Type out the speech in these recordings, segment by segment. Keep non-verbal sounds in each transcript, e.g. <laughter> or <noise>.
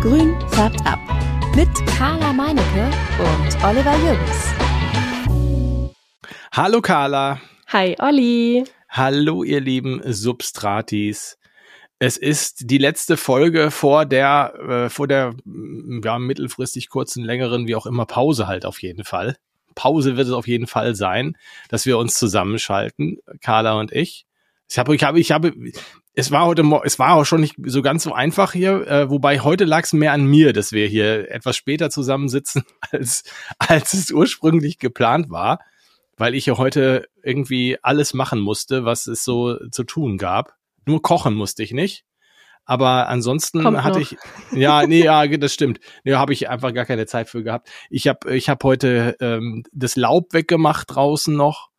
Grün färbt ab. Mit Carla Meinecke und Oliver Jürgens. Hallo Carla. Hi Olli. Hallo ihr lieben Substratis. Es ist die letzte Folge vor der, äh, vor der ja, mittelfristig kurzen, längeren, wie auch immer, Pause halt auf jeden Fall. Pause wird es auf jeden Fall sein, dass wir uns zusammenschalten, Carla und ich. Ich habe, ich habe, ich habe, es war heute, es war auch schon nicht so ganz so einfach hier, äh, wobei heute lag es mehr an mir, dass wir hier etwas später zusammensitzen, <laughs> als, als es ursprünglich geplant war, weil ich ja heute irgendwie alles machen musste, was es so zu tun gab. Nur kochen musste ich nicht. Aber ansonsten Kommt hatte noch. ich, ja, nee, ja, das stimmt. Nee, habe ich einfach gar keine Zeit für gehabt. Ich habe ich hab heute ähm, das Laub weggemacht draußen noch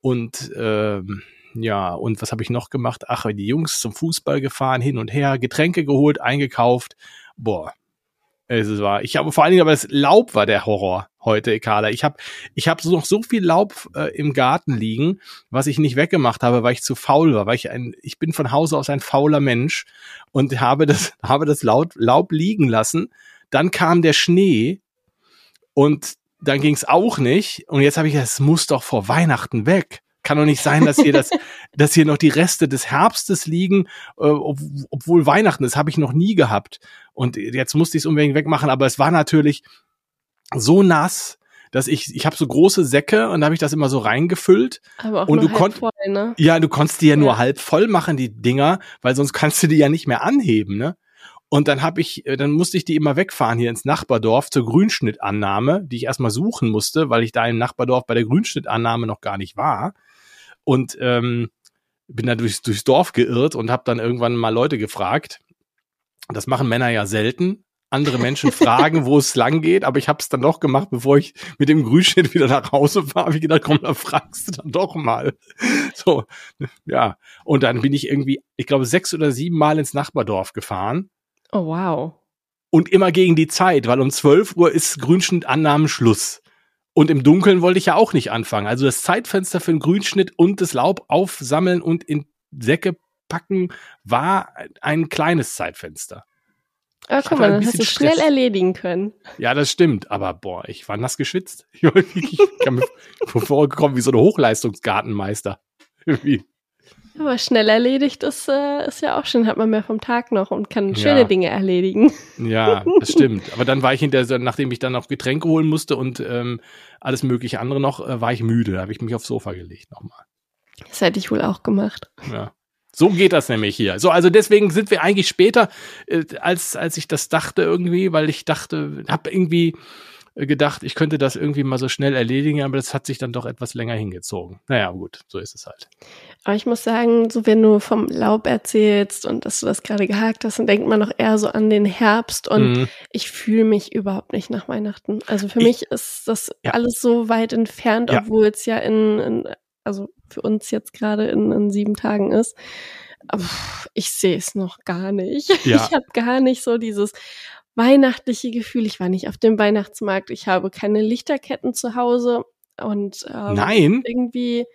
und ähm, ja, und was habe ich noch gemacht? Ach, die Jungs zum Fußball gefahren, hin und her, Getränke geholt, eingekauft. Boah, es war, ich habe vor allen Dingen, aber das Laub war der Horror heute, Carla. Ich habe, ich habe so noch so viel Laub äh, im Garten liegen, was ich nicht weggemacht habe, weil ich zu faul war, weil ich ein, ich bin von Hause aus ein fauler Mensch und habe das, <laughs> habe das Laub, Laub liegen lassen. Dann kam der Schnee und dann ging es auch nicht. Und jetzt habe ich, es muss doch vor Weihnachten weg. Kann doch nicht sein, dass hier das, <laughs> dass hier noch die Reste des Herbstes liegen, äh, ob, obwohl Weihnachten, das habe ich noch nie gehabt. Und jetzt musste ich es unbedingt wegmachen, aber es war natürlich so nass, dass ich, ich habe so große Säcke und da habe ich das immer so reingefüllt. Aber auch Und nur du halb konnt- voll, ne? Ja, du konntest die ja, nur Ja. halb voll machen, die Dinger, weil sonst kannst du die ja nicht mehr anheben, ne? Und dann habe ich, äh, dann musste ich die immer wegfahren hier ins Nachbardorf zur Grünschnittannahme, die ich erstmal suchen musste, weil ich da im Nachbardorf bei der Grünschnittannahme noch gar nicht war. Und ähm, bin da durchs, durchs Dorf geirrt und habe dann irgendwann mal Leute gefragt. Das machen Männer ja selten. Andere Menschen <laughs> fragen, wo es lang geht, aber ich habe es dann doch gemacht, bevor ich mit dem Grünschnitt wieder nach Hause fahre. Hab ich gedacht, komm, da fragst du dann doch mal. So, ja. Und dann bin ich irgendwie, ich glaube, sechs oder sieben Mal ins Nachbardorf gefahren Oh wow. und immer gegen die Zeit, weil um 12 Uhr ist Grünschnittannahmen Schluss. Und im Dunkeln wollte ich ja auch nicht anfangen. Also das Zeitfenster für den Grünschnitt und das Laub aufsammeln und in Säcke packen war ein kleines Zeitfenster. Ich guck mal, ein dann hast du bisschen schnell Stress. erledigen können. Ja, das stimmt. Aber boah, ich war nass geschwitzt. <laughs> Ich ich kam mir vorgekommen wie so ein Hochleistungsgartenmeister. <laughs> Irgendwie. Aber schnell erledigt ist, äh, ist ja auch schön, hat man mehr vom Tag noch und kann Ja. schöne Dinge erledigen. Ja, das stimmt. Aber dann war ich hinterher, nachdem ich dann noch Getränke holen musste und ähm, alles mögliche andere noch, äh, war ich müde. Da habe ich mich aufs Sofa gelegt nochmal. Das hätte ich wohl auch gemacht. Ja. So geht das nämlich hier. So, also deswegen sind wir eigentlich später, äh, als, als ich das dachte irgendwie, weil ich dachte, habe irgendwie äh, gedacht, ich könnte das irgendwie mal so schnell erledigen, aber das hat sich dann doch etwas länger hingezogen. Naja, gut, so ist es halt. Aber ich muss sagen, so wenn du vom Laub erzählst und dass du das gerade gehakt hast, dann denkt man noch eher so an den Herbst und Mhm. ich fühle mich überhaupt nicht nach Weihnachten. Also für Ich- mich ist das Ja. alles so weit entfernt, Ja. obwohl es ja in, in, also für uns jetzt gerade in, in sieben Tagen ist. Aber ich sehe es noch gar nicht. <laughs> Ja. Ich habe gar nicht so dieses weihnachtliche Gefühl. Ich war nicht auf dem Weihnachtsmarkt. Ich habe keine Lichterketten zu Hause und ähm, Nein, irgendwie,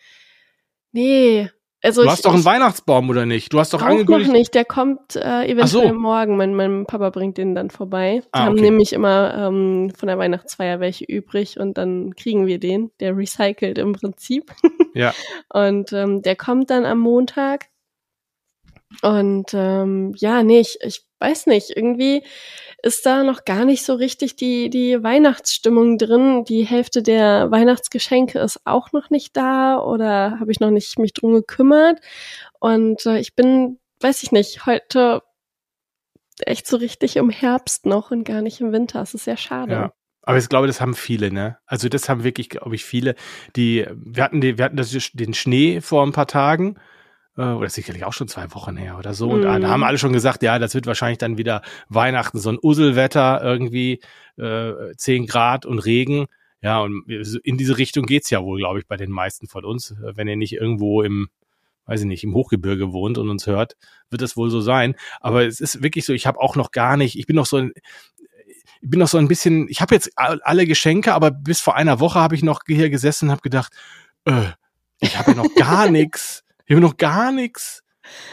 nee. Also du ich, hast doch einen Weihnachtsbaum oder nicht? Du hast doch auch noch angekündigt. nicht. Der kommt äh, eventuell so. morgen. Mein, mein Papa bringt den dann vorbei. Ah, haben okay. nämlich immer ähm, von der Weihnachtsfeier welche übrig und dann kriegen wir den. Der recycelt im Prinzip. Ja. <laughs> Und ähm, der kommt dann am Montag. Und ähm, ja, nee, ich, ich weiß nicht. Irgendwie ist da noch gar nicht so richtig die, die Weihnachtsstimmung drin. Die Hälfte der Weihnachtsgeschenke ist auch noch nicht da oder habe ich noch nicht mich drum gekümmert. Und äh, ich bin, weiß ich nicht, heute echt so richtig im Herbst noch und gar nicht im Winter. Es ist sehr schade. Ja. Aber ich glaube, das haben viele, ne? Also das haben wirklich, glaube ich, viele, die, wir hatten, die, wir hatten das, den Schnee vor ein paar Tagen, oder sicherlich auch schon zwei Wochen her oder so. Und Mhm. da haben alle schon gesagt, ja, das wird wahrscheinlich dann wieder Weihnachten, so ein Uselwetter irgendwie, äh, 10 Grad und Regen. Ja, und in diese Richtung geht's ja wohl, glaube ich, bei den meisten von uns. Äh, Wenn ihr nicht irgendwo im, weiß ich nicht, im Hochgebirge wohnt und uns hört, wird das wohl so sein. Aber es ist wirklich so, ich habe auch noch gar nicht, ich bin noch so ein, ich bin noch so ein bisschen, ich habe jetzt all- alle Geschenke, aber bis vor einer Woche habe ich noch hier gesessen und habe gedacht, äh, ich habe ja noch gar <laughs> nichts, ich habe noch gar nichts.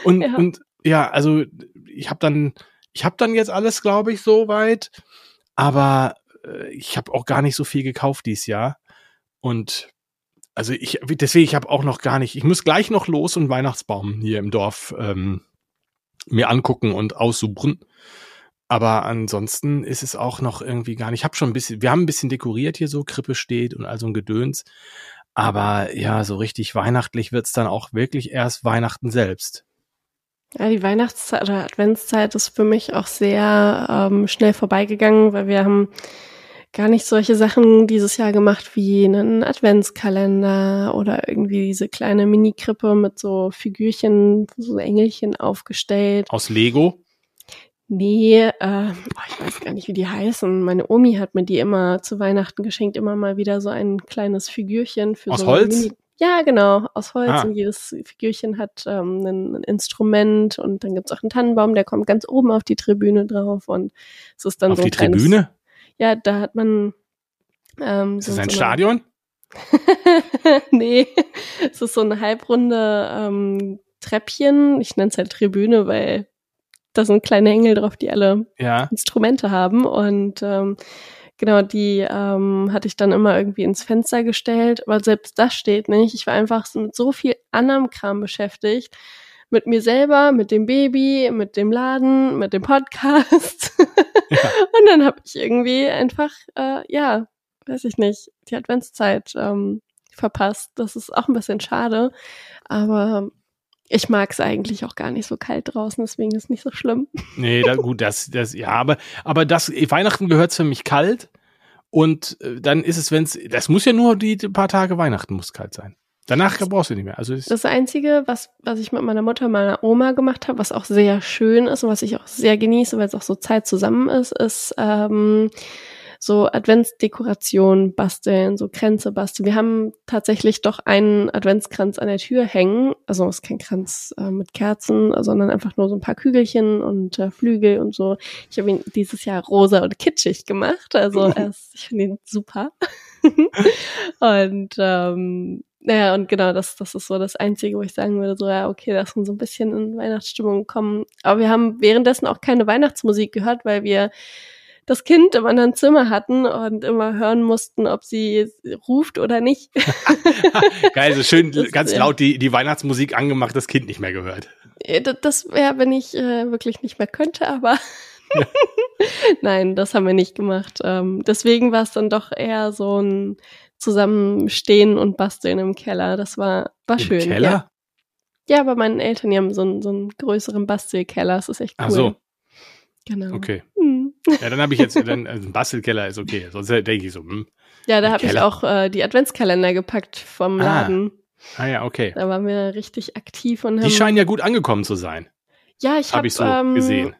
Und Ja. und ja, also ich habe dann, Ich habe dann jetzt alles, glaube ich, soweit. Aber äh, ich habe auch gar nicht so viel gekauft dieses Jahr. Und also ich, deswegen, ich habe auch noch gar nicht, ich muss gleich noch los und Weihnachtsbaum hier im Dorf ähm, mir angucken und aussuchen. Aber ansonsten ist es auch noch irgendwie gar nicht. Ich habe schon ein bisschen, wir haben ein bisschen dekoriert hier so, Krippe steht und all so ein Gedöns. Aber ja, so richtig weihnachtlich wird's dann auch wirklich erst Weihnachten selbst. Ja, die Weihnachtszeit oder Adventszeit ist für mich auch sehr ähm, schnell vorbeigegangen, weil wir haben gar nicht solche Sachen dieses Jahr gemacht wie einen Adventskalender oder irgendwie diese kleine Mini-Krippe mit so Figürchen, so Engelchen aufgestellt. Aus Lego? Nee, äh, ich weiß gar nicht, wie die heißen. Meine Omi hat mir die immer zu Weihnachten geschenkt, immer mal wieder so ein kleines Figürchen für Aus so Holz? Mini ja, genau, aus Holz Ah. und jedes Figürchen hat ähm, ein, ein Instrument und dann gibt's auch einen Tannenbaum, der kommt ganz oben auf die Tribüne drauf und es ist dann Auf so ein die kleines, Tribüne? Ja, da hat man ähm, Ist so, das ein so Stadion? <laughs> Nee, es ist so eine halbrunde ähm, Treppchen. Ich nenne es halt Tribüne, weil da sind kleine Engel drauf, die alle Ja. Instrumente haben und ähm, genau die ähm, hatte ich dann immer irgendwie ins Fenster gestellt, aber selbst das steht nicht. Ich war einfach so mit so viel anderem Kram beschäftigt. Mit mir selber, mit dem Baby, mit dem Laden, mit dem Podcast. <laughs> <laughs> Und dann habe ich irgendwie einfach, äh, ja, weiß ich nicht, die Adventszeit ähm, verpasst. Das ist auch ein bisschen schade. Aber ich mag es eigentlich auch gar nicht so kalt draußen, deswegen ist nicht so schlimm. Nee, da, gut, das, das, ja, aber, aber das, Weihnachten gehört für mich kalt. Und äh, dann ist es, wenn's, das muss ja nur die, paar Tage Weihnachten muss kalt sein. Danach brauchst du nicht mehr. Also Das Einzige, was, was ich mit meiner Mutter meiner Oma gemacht habe, was auch sehr schön ist und was ich auch sehr genieße, weil es auch so Zeit zusammen ist, ist ähm, so Adventsdekoration basteln, so Kränze basteln. Wir haben tatsächlich doch einen Adventskranz an der Tür hängen. Also es ist kein Kranz äh, mit Kerzen, sondern einfach nur so ein paar Kügelchen und äh, Flügel und so. Ich habe ihn dieses Jahr rosa und kitschig gemacht. Also <laughs> er ist, ich finde ihn super. <laughs> und ähm, naja, und genau, das, das ist so das Einzige, wo ich sagen würde, so, ja, okay, lass uns so ein bisschen in Weihnachtsstimmung kommen. Aber wir haben währenddessen auch keine Weihnachtsmusik gehört, weil wir das Kind im anderen Zimmer hatten und immer hören mussten, ob sie ruft oder nicht. <laughs> geil, so schön <laughs> Das- ganz ja. laut die, die Weihnachtsmusik angemacht, das Kind nicht mehr gehört. Ja, Das wäre, wenn ich äh, wirklich nicht mehr könnte, aber <laughs> nein, das haben wir nicht gemacht. Ähm, deswegen war es dann doch eher so ein Zusammenstehen und Basteln im Keller. Das war, war Im schön. Keller? Ja. ja, bei meinen Eltern, die haben so einen, so einen größeren Bastelkeller. Das ist echt cool. Ach so, Genau. okay. Hm. Ja, dann habe ich jetzt, dann, also ein Bastelkeller ist okay. Sonst denke ich so, hm. Ja, da habe ich auch äh, die Adventskalender gepackt vom Ah, Laden. Ah ja, okay. Da waren wir richtig aktiv und Die haben. scheinen ja gut angekommen zu sein. ja, ich Habe habe ich so ähm, gesehen.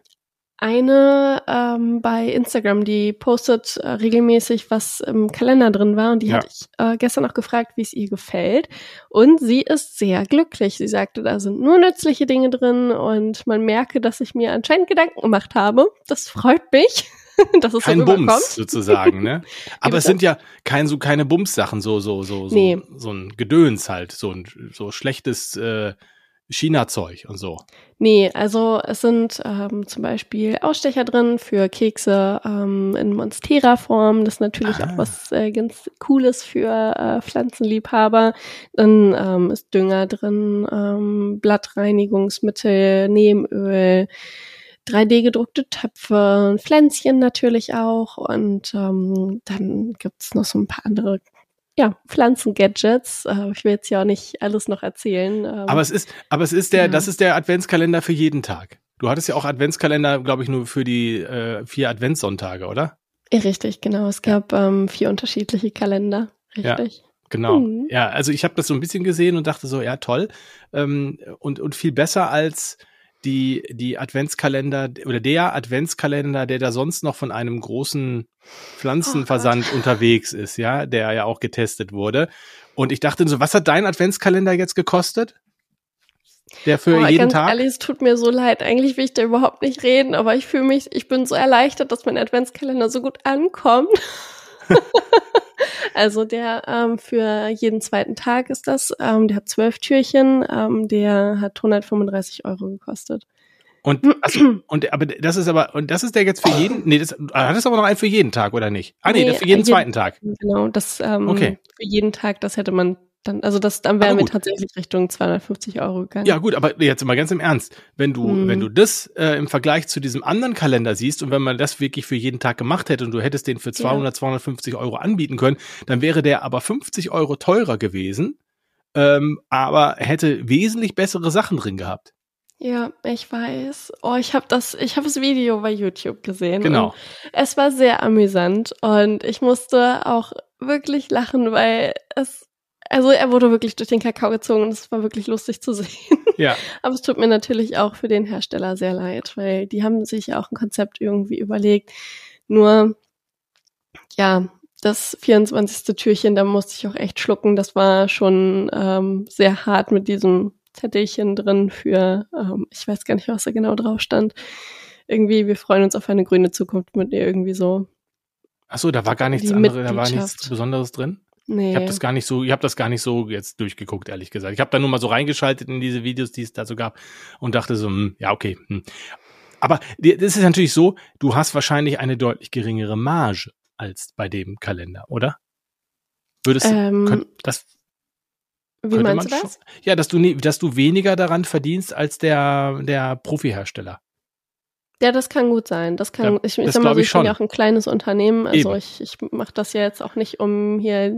Eine ähm, bei Instagram, die postet äh, regelmäßig, was im Kalender drin war. Und die Ja. hatte ich äh, gestern auch gefragt, wie es ihr gefällt. Und sie ist sehr glücklich. Sie sagte, da sind nur nützliche Dinge drin und man merke, dass ich mir anscheinend Gedanken gemacht habe. Das freut mich, <laughs> dass es Kein so Bums sozusagen, ne? <laughs> Aber es sind ja kein, so keine Bums-Sachen, so, so, so, so, Nee. so ein Gedöns halt, so ein so schlechtes äh, China-Zeug und so. Nee, also es sind ähm, zum Beispiel Ausstecher drin für Kekse ähm, in Monstera-Form. Das ist natürlich Ah. auch was äh, ganz Cooles für äh, Pflanzenliebhaber. Dann ähm, ist Dünger drin, ähm, Blattreinigungsmittel, Nebenöl, 3D-gedruckte Töpfe, Pflänzchen natürlich auch. Und ähm, dann gibt's noch so ein paar andere ja, Pflanzengadgets. Äh, ich will jetzt ja auch nicht alles noch erzählen. Ähm, Aber es ist, aber es ist der, Ja. das ist der Adventskalender für jeden Tag. Du hattest ja auch Adventskalender, glaube ich, nur für die äh, vier Adventssonntage, oder? Ja, Richtig, genau. Es gab ähm, vier unterschiedliche Kalender. Ja. Richtig. Genau. Mhm. Ja, also ich habe das so ein bisschen gesehen und dachte so, ja, toll. Ähm, und, und viel besser als die, die Adventskalender oder der Adventskalender, der da sonst noch von einem großen Pflanzenversand Oh unterwegs ist, ja, der ja auch getestet wurde. Und ich dachte so, was hat dein Adventskalender jetzt gekostet? Der für aber jeden ganz Tag? ehrlich, es tut mir so leid. Eigentlich will ich da überhaupt nicht reden, aber ich fühle mich, ich bin so erleichtert, dass mein Adventskalender so gut ankommt. <laughs> also der ähm, für jeden zweiten Tag ist das. Ähm, der hat zwölf Türchen. Ähm, der hat 135 Euro gekostet. Und, also, und aber das ist aber, und das ist der jetzt für jeden, nee, das ah, hat es aber noch einen für jeden Tag, oder nicht? Ah, nee, Nee, das für jeden jeden- zweiten Tag. Genau, das ähm, Okay. für jeden Tag, das hätte man dann, also das, dann wären wir tatsächlich Richtung 250 Euro gegangen. Ja, gut, aber jetzt mal ganz im Ernst. Wenn du, Mhm. wenn du das äh, im Vergleich zu diesem anderen Kalender siehst und wenn man das wirklich für jeden Tag gemacht hätte und du hättest den für 200, 250 Euro anbieten können, dann wäre der aber 50 Euro teurer gewesen, ähm, aber hätte wesentlich bessere Sachen drin gehabt. Ja, ich weiß. Oh, ich habe das, ich habe das Video bei YouTube gesehen. Genau. Es war sehr amüsant und ich musste auch wirklich lachen, weil es, also er wurde wirklich durch den Kakao gezogen und es war wirklich lustig zu sehen. <laughs> Ja. Aber es tut mir natürlich auch für den Hersteller sehr leid, weil die haben sich ja auch ein Konzept irgendwie überlegt. Nur, ja, das 24. Türchen, da musste ich auch echt schlucken. Das war schon ähm, sehr hart mit diesem Zettelchen drin für, ähm, ich weiß gar nicht, was da genau drauf stand. Irgendwie, wir freuen uns auf eine grüne Zukunft mit ihr irgendwie so. Ach so, da war gar nichts anderes, da war nichts. Besonderes drin. Nee. Ich habe das gar nicht so, ich habe das gar nicht so jetzt durchgeguckt, ehrlich gesagt. Ich habe da nur mal so reingeschaltet in diese Videos, die es da so gab und dachte so, hm, ja, okay. Hm. Aber das ist natürlich so, du hast wahrscheinlich eine deutlich geringere Marge als bei dem Kalender, oder? Würdest du, ähm, könnt, das wie meinst du das? schon- Ja, dass du dass du weniger daran verdienst als der der Profihersteller. Ja, das kann gut sein. Das kann, Ja, ich, ich sag mal so, ich bin ja auch ein kleines Unternehmen. Also Eben. ich, ich mache das ja jetzt auch nicht, um hier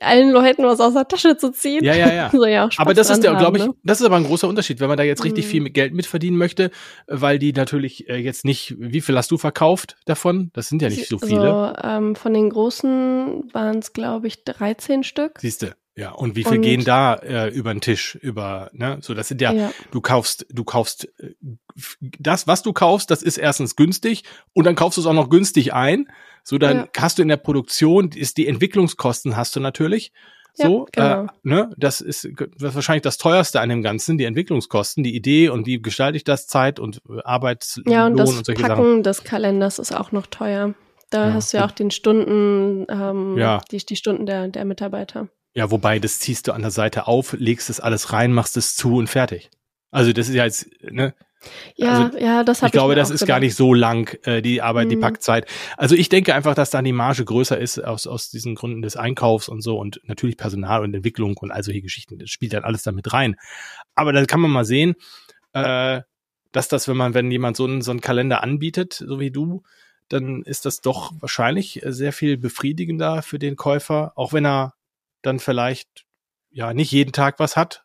allen Leuten was aus der Tasche zu ziehen. Ja, ja, ja. <laughs> Soll ja Aber das ist der, glaube ich, ne? das ist aber ein großer Unterschied, wenn man da jetzt richtig Mhm. viel mit Geld mitverdienen möchte, weil die natürlich äh, jetzt nicht, wie viel hast du verkauft davon? Das sind ja nicht so viele. So, ähm, von den großen waren es, glaube ich, 13 Stück. Siehste. Ja, und wie viel Und- gehen da äh, über den Tisch, über, ne? So, das sind ja, ja. du kaufst, du kaufst äh, das, was du kaufst, das ist erstens günstig und dann kaufst du es auch noch günstig ein. So, dann Ja. hast du in der Produktion, ist die Entwicklungskosten hast du natürlich. Ja, So, genau. äh, ne, das ist wahrscheinlich das teuerste an dem Ganzen, die Entwicklungskosten, die Idee und wie gestalte ich das, Zeit und äh, Arbeitslohn ja, und das und solche Sachen. Packen des Kalenders ist auch noch teuer. Da Ja, hast du ja gut. auch den Stunden, ähm, Ja. die, die Stunden der, der Mitarbeiter. Ja, wobei, das ziehst du an der Seite auf, legst es alles rein, machst es zu und fertig. Also das ist ja jetzt, ne, Ja, Also, ja, das habe ich glaube, mir das auch ist gar gedacht. nicht so lang, äh, die Arbeit, die Mhm. Packzeit. Also ich denke einfach, dass da die Marge größer ist aus, aus diesen Gründen des Einkaufs und so und natürlich Personal und Entwicklung und all solche Geschichten. Das spielt dann alles damit rein. Aber da kann man mal sehen, äh, dass das, wenn man, wenn jemand so einen, so einen Kalender anbietet, so wie du, dann ist das doch wahrscheinlich äh, sehr viel befriedigender für den Käufer, auch wenn er dann vielleicht ja nicht jeden Tag was hat,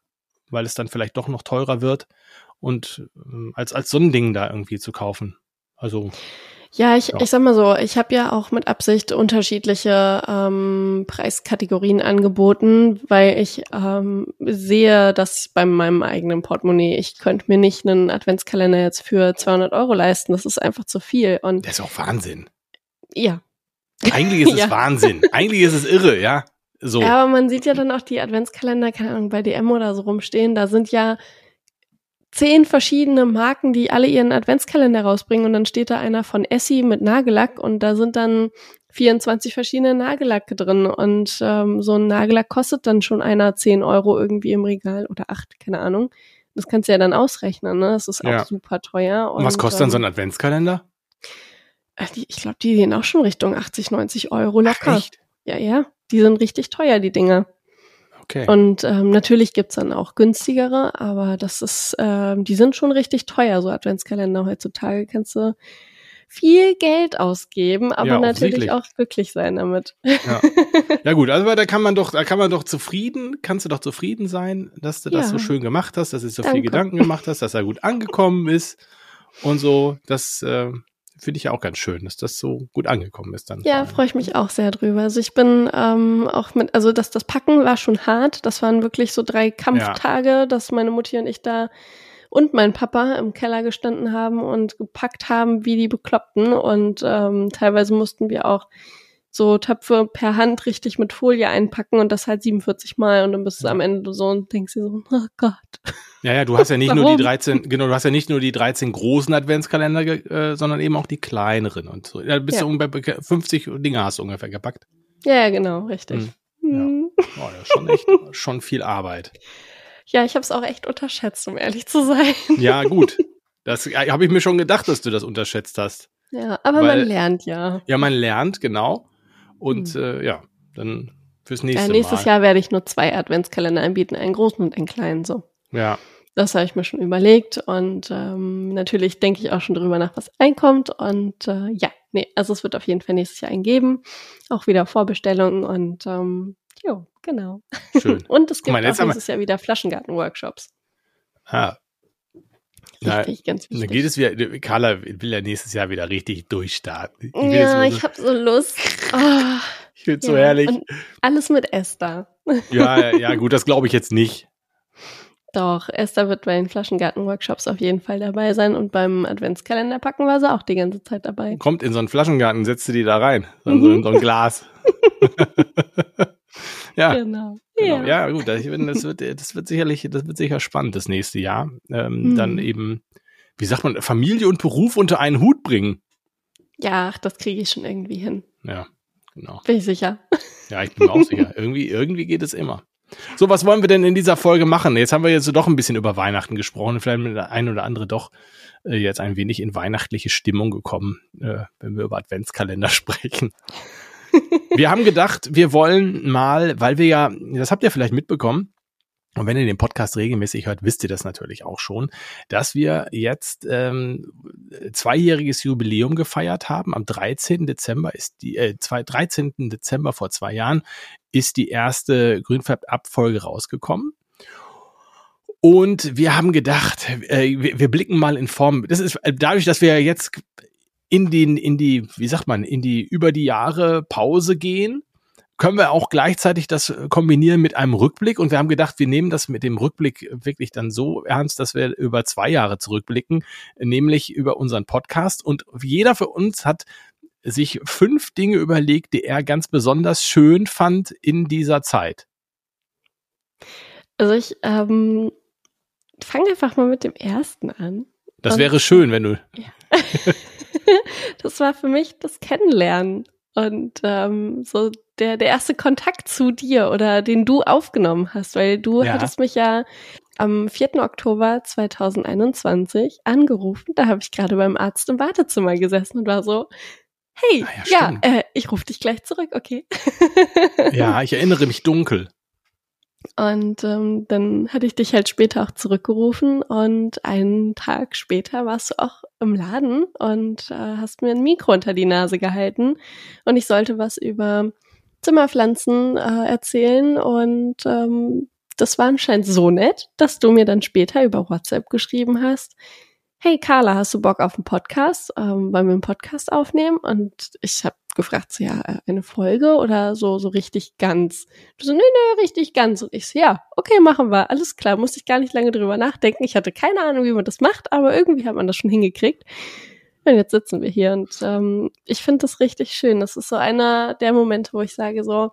weil es dann vielleicht doch noch teurer wird und ähm, als als so ein Ding da irgendwie zu kaufen. Also Ja, ich, Ja. ich sag mal so, ich habe ja auch mit Absicht unterschiedliche ähm, Preiskategorien angeboten, weil ich ähm, sehe, dass bei meinem eigenen Portemonnaie, ich könnte mir nicht einen Adventskalender jetzt für 200 Euro leisten. Das ist einfach zu viel. Und das ist auch Wahnsinn. ja, Eigentlich ist es <laughs> Ja. Wahnsinn. Eigentlich ist es irre, ja. So. Ja, aber man sieht ja dann auch die Adventskalender, keine Ahnung, bei DM oder so rumstehen. Da sind ja zehn verschiedene Marken, die alle ihren Adventskalender rausbringen und dann steht da einer von Essie mit Nagellack und da sind dann 24 verschiedene Nagellacke drin und ähm, so ein Nagellack kostet dann schon einer 10 Euro irgendwie im Regal oder acht, keine Ahnung. Das kannst du ja dann ausrechnen, ne? Das ist auch Ja. super teuer. und was kostet dann so ähm, ein Adventskalender? äh, Ich glaube, die gehen auch schon Richtung 80, 90 Euro locker. Ach, echt? Ja, ja. Die sind richtig teuer, die Dinger. Okay. Und ähm, natürlich gibt's dann auch günstigere, aber das ist, ähm, die sind schon richtig teuer, so Adventskalender heutzutage. Kannst du viel Geld ausgeben, aber Ja, natürlich auch glücklich sein damit. Ja. ja gut, also da kann man doch, da kann man doch zufrieden, kannst du doch zufrieden sein, dass du das Ja. so schön gemacht hast, dass du so viel Danke. Gedanken gemacht hast, dass er gut angekommen ist und so. Das äh, finde ich ja auch ganz schön, dass das so gut angekommen ist dann. Ja, freue ich mich auch sehr drüber. Also ich bin ähm, auch mit, also das, das Packen war schon hart. Das waren wirklich so drei Kampftage, dass meine Mutti und ich da und mein Papa im Keller gestanden haben und gepackt haben wie die Bekloppten. Und ähm, teilweise mussten wir auch so Töpfe per Hand richtig mit Folie einpacken und das halt 47 Mal und dann bist du Ja. am Ende so und denkst dir so, <laughs> oh Gott. Ja, ja, du hast ja nicht nur Warum? die 13, genau, du hast ja nicht nur die 13 großen Adventskalender, äh, sondern eben auch die kleineren und so. Ja, bist Ja. du ungefähr 50 Dinge hast du ungefähr gepackt. Ja, ja, genau, richtig. Hm, Hm. Oh, das ist schon echt, <laughs> schon viel Arbeit. Ja, ich habe es auch echt unterschätzt, um ehrlich zu sein. Ja, gut. <laughs> Das habe ich mir schon gedacht, dass du das unterschätzt hast. Ja, aber Weil- man lernt ja. Ja, man lernt, genau. Und Hm. äh, ja, dann fürs nächste ja nächstes Mal. Jahr werde ich nur zwei Adventskalender anbieten, einen großen und einen kleinen so. Ja, Das habe ich mir schon überlegt und ähm, natürlich denke ich auch schon drüber nach, was einkommt. Und äh, ja, nee, also es wird auf jeden Fall nächstes Jahr einen geben. Auch wieder Vorbestellungen und ähm, jo, genau. schön. <laughs> Und es gibt mal, auch nächstes Jahr wieder Flaschengarten-Workshops. Ah, <laughs> Richtig, ganz dann wichtig. geht es wieder, Carla will ja nächstes Jahr wieder richtig durchstarten. Ich ja, jetzt ich so, habe so Lust. <laughs> Ah, ich find's so ja. herrlich. Und alles mit Esther. <laughs> Ja, ja, gut, das glaube ich jetzt nicht. Doch, Esther wird bei den Flaschengarten-Workshops auf jeden Fall dabei sein und beim Adventskalender packen war sie auch die ganze Zeit dabei. Kommt in so einen Flaschengarten, setzt du die da rein. So, Mhm. so, in so ein Glas. Ja. Genau. Genau. Ja. Ja, gut, das, wird, das wird sicherlich, das wird sicher spannend das nächste Jahr. Ähm, Mhm. Dann eben, wie sagt man, Familie und Beruf unter einen Hut bringen. ja, ach, das kriege ich schon irgendwie hin. Ja, genau. Bin ich sicher. Ja, ich bin mir auch sicher. Irgendwie, irgendwie geht es immer. So, was wollen wir denn in dieser Folge machen? Jetzt haben wir jetzt so doch ein bisschen über Weihnachten gesprochen. und Vielleicht mit der ein oder andere doch äh, jetzt ein wenig in weihnachtliche Stimmung gekommen, äh, wenn wir über Adventskalender <laughs> sprechen. Wir haben gedacht, wir wollen mal, weil wir ja, das habt ihr vielleicht mitbekommen, und wenn ihr den Podcast regelmäßig hört, wisst ihr das natürlich auch schon, dass wir jetzt ähm, zweijähriges Jubiläum gefeiert haben. Am 13. Dezember ist die, äh, zwei, 13. Dezember vor zwei Jahren ist die erste Grünfärb-Abfolge rausgekommen. Und wir haben gedacht, äh, wir, wir blicken mal in Form. Das ist äh, dadurch, dass wir jetzt in den, in die, wie sagt man, in die über die Jahre Pause gehen, können wir auch gleichzeitig das kombinieren mit einem Rückblick. Und wir haben gedacht, wir nehmen das mit dem Rückblick wirklich dann so ernst, dass wir über zwei Jahre zurückblicken, nämlich über unseren Podcast. Und jeder für uns hat sich fünf Dinge überlegt, die er ganz besonders schön fand in dieser Zeit. Also ich ähm, fange einfach mal mit dem ersten an. Das Und- wäre schön, wenn du. <laughs> <laughs> das war für mich das Kennenlernen und ähm, so der, der erste Kontakt zu dir oder den du aufgenommen hast, weil du Ja. hattest mich ja am 4. Oktober 2021 angerufen. Da habe ich gerade beim Arzt im Wartezimmer gesessen und war so, hey, Ah ja, ja, äh, ich rufe dich gleich zurück, okay. Ja, ich erinnere mich dunkel. Und ähm, dann hatte ich dich halt später auch zurückgerufen und einen Tag später warst du auch im Laden und äh, hast mir ein Mikro unter die Nase gehalten und ich sollte was über Zimmerpflanzen äh, erzählen und ähm, das war anscheinend so nett, dass du mir dann später über WhatsApp geschrieben hast, hey Carla, hast du Bock auf einen Podcast? Ähm, wollen wir einen Podcast aufnehmen? Und ich habe gefragt, so, ja, äh, eine Folge oder so, so richtig ganz? Du so, nee, nee, richtig ganz. Und ich so, ja, okay, machen wir. Alles klar, musste ich gar nicht lange drüber nachdenken. Ich hatte keine Ahnung, wie man das macht, aber irgendwie hat man das schon hingekriegt. Und jetzt sitzen wir hier und ähm, ich finde das richtig schön. Das ist so einer der Momente, wo ich sage so,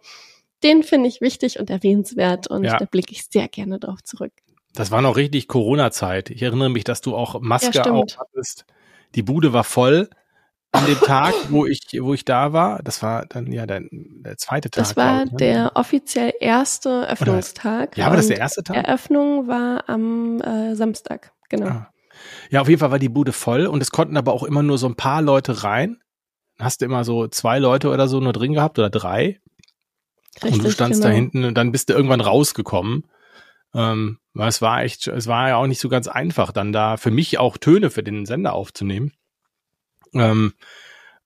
den finde ich wichtig und erwähnenswert und Ja. da blicke ich sehr gerne drauf zurück. Das war noch richtig Corona-Zeit. Ich erinnere mich, dass du auch Maske Ja, auf hattest. Die Bude war voll an dem Tag, wo ich, wo ich da war. Das war dann ja der, der zweite Tag. Das war ich, ne? der offiziell erste Öffnungstag. Ja, war das und der erste Tag? Eröffnung war am äh, Samstag, genau. Ah. Ja, auf jeden Fall war die Bude voll und es konnten aber auch immer nur so ein paar Leute rein. Hast du immer so zwei Leute oder so nur drin gehabt oder drei. und du standst genau. da hinten und dann bist du irgendwann rausgekommen. Ähm, es war echt, es war ja auch nicht so ganz einfach, dann da für mich auch Töne für den Sender aufzunehmen. Ähm,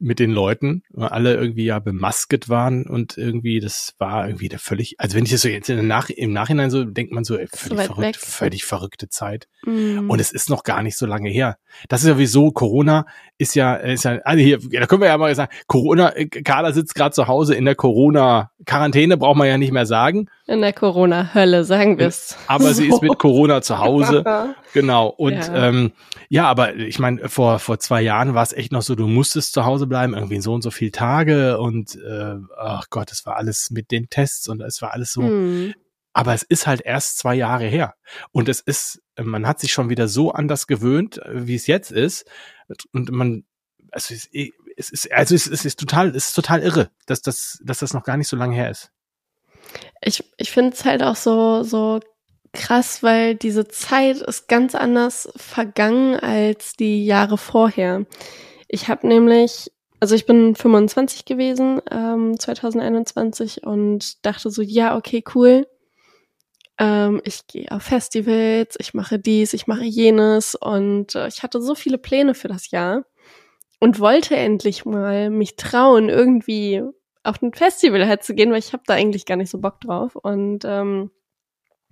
mit den Leuten, weil alle irgendwie ja bemasket waren und irgendwie, das war irgendwie der völlig, also wenn ich das so jetzt in der Nach im Nachhinein so, denkt man so, ey, völlig verrückt, weg. völlig verrückte Zeit. Mm. Und es ist noch gar nicht so lange her. Das ist ja sowieso, Corona ist ja, ist ja, also hier, da können wir ja mal sagen, Corona, äh, Carla sitzt gerade zu Hause in der Corona-Quarantäne, braucht man ja nicht mehr sagen, In der Corona-Hölle, sagen wir es. aber sie ist mit Corona zu Hause. <laughs> Genau. Und Ja. ähm, ja aber ich meine, vor, vor zwei Jahren war es echt noch so, du musstest zu Hause bleiben, irgendwie so und so viele Tage und äh, ach Gott, es war alles mit den Tests und es war alles so. Hm. Aber es ist halt erst zwei Jahre her. Und es ist, man hat sich schon wieder so anders gewöhnt, äh, wie es jetzt ist. Und man, also es ist, es ist, also es ist, es ist total, es ist total irre, dass das, dass das noch gar nicht so lange her ist. Ich, ich finde es halt auch so, so krass, weil diese Zeit ist ganz anders vergangen als die Jahre vorher. Ich habe nämlich, also ich bin 25 gewesen, ähm, 2021 und dachte so, ja, okay, cool. Ähm, ich gehe auf Festivals, ich mache dies, ich mache jenes und äh, ich hatte so viele Pläne für das Jahr und wollte endlich mal mich trauen, irgendwie auf ein Festival halt zu gehen, weil ich habe da eigentlich gar nicht so Bock drauf und ähm,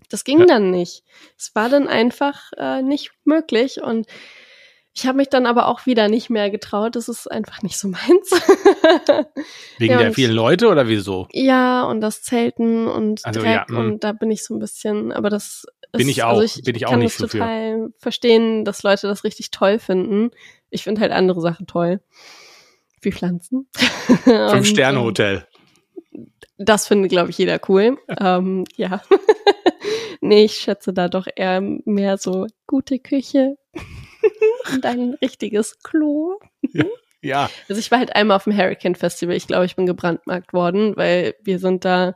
das ging ja. dann nicht. Es war dann einfach äh, nicht möglich und ich habe mich dann aber auch wieder nicht mehr getraut. Das ist einfach nicht so meins. <laughs> Wegen ja, der vielen Leute oder wieso? Ja, und das Zelten und also, Dreck ja, hm. und da bin ich so ein bisschen, aber das ist, bin ich auch, also ich bin ich auch nicht so total für. verstehen, dass Leute das richtig toll finden. Ich finde halt andere Sachen toll. Wie Pflanzen. Fünf-Sterne-Hotel. Das findet, glaube ich, jeder cool. ähm, ja. <laughs> nee, ich schätze da doch eher mehr so gute Küche <laughs> und ein richtiges Klo. Ja. Also ich war halt einmal auf dem Hurricane Festival. Ich glaube, ich bin gebrandmarkt worden, weil wir sind da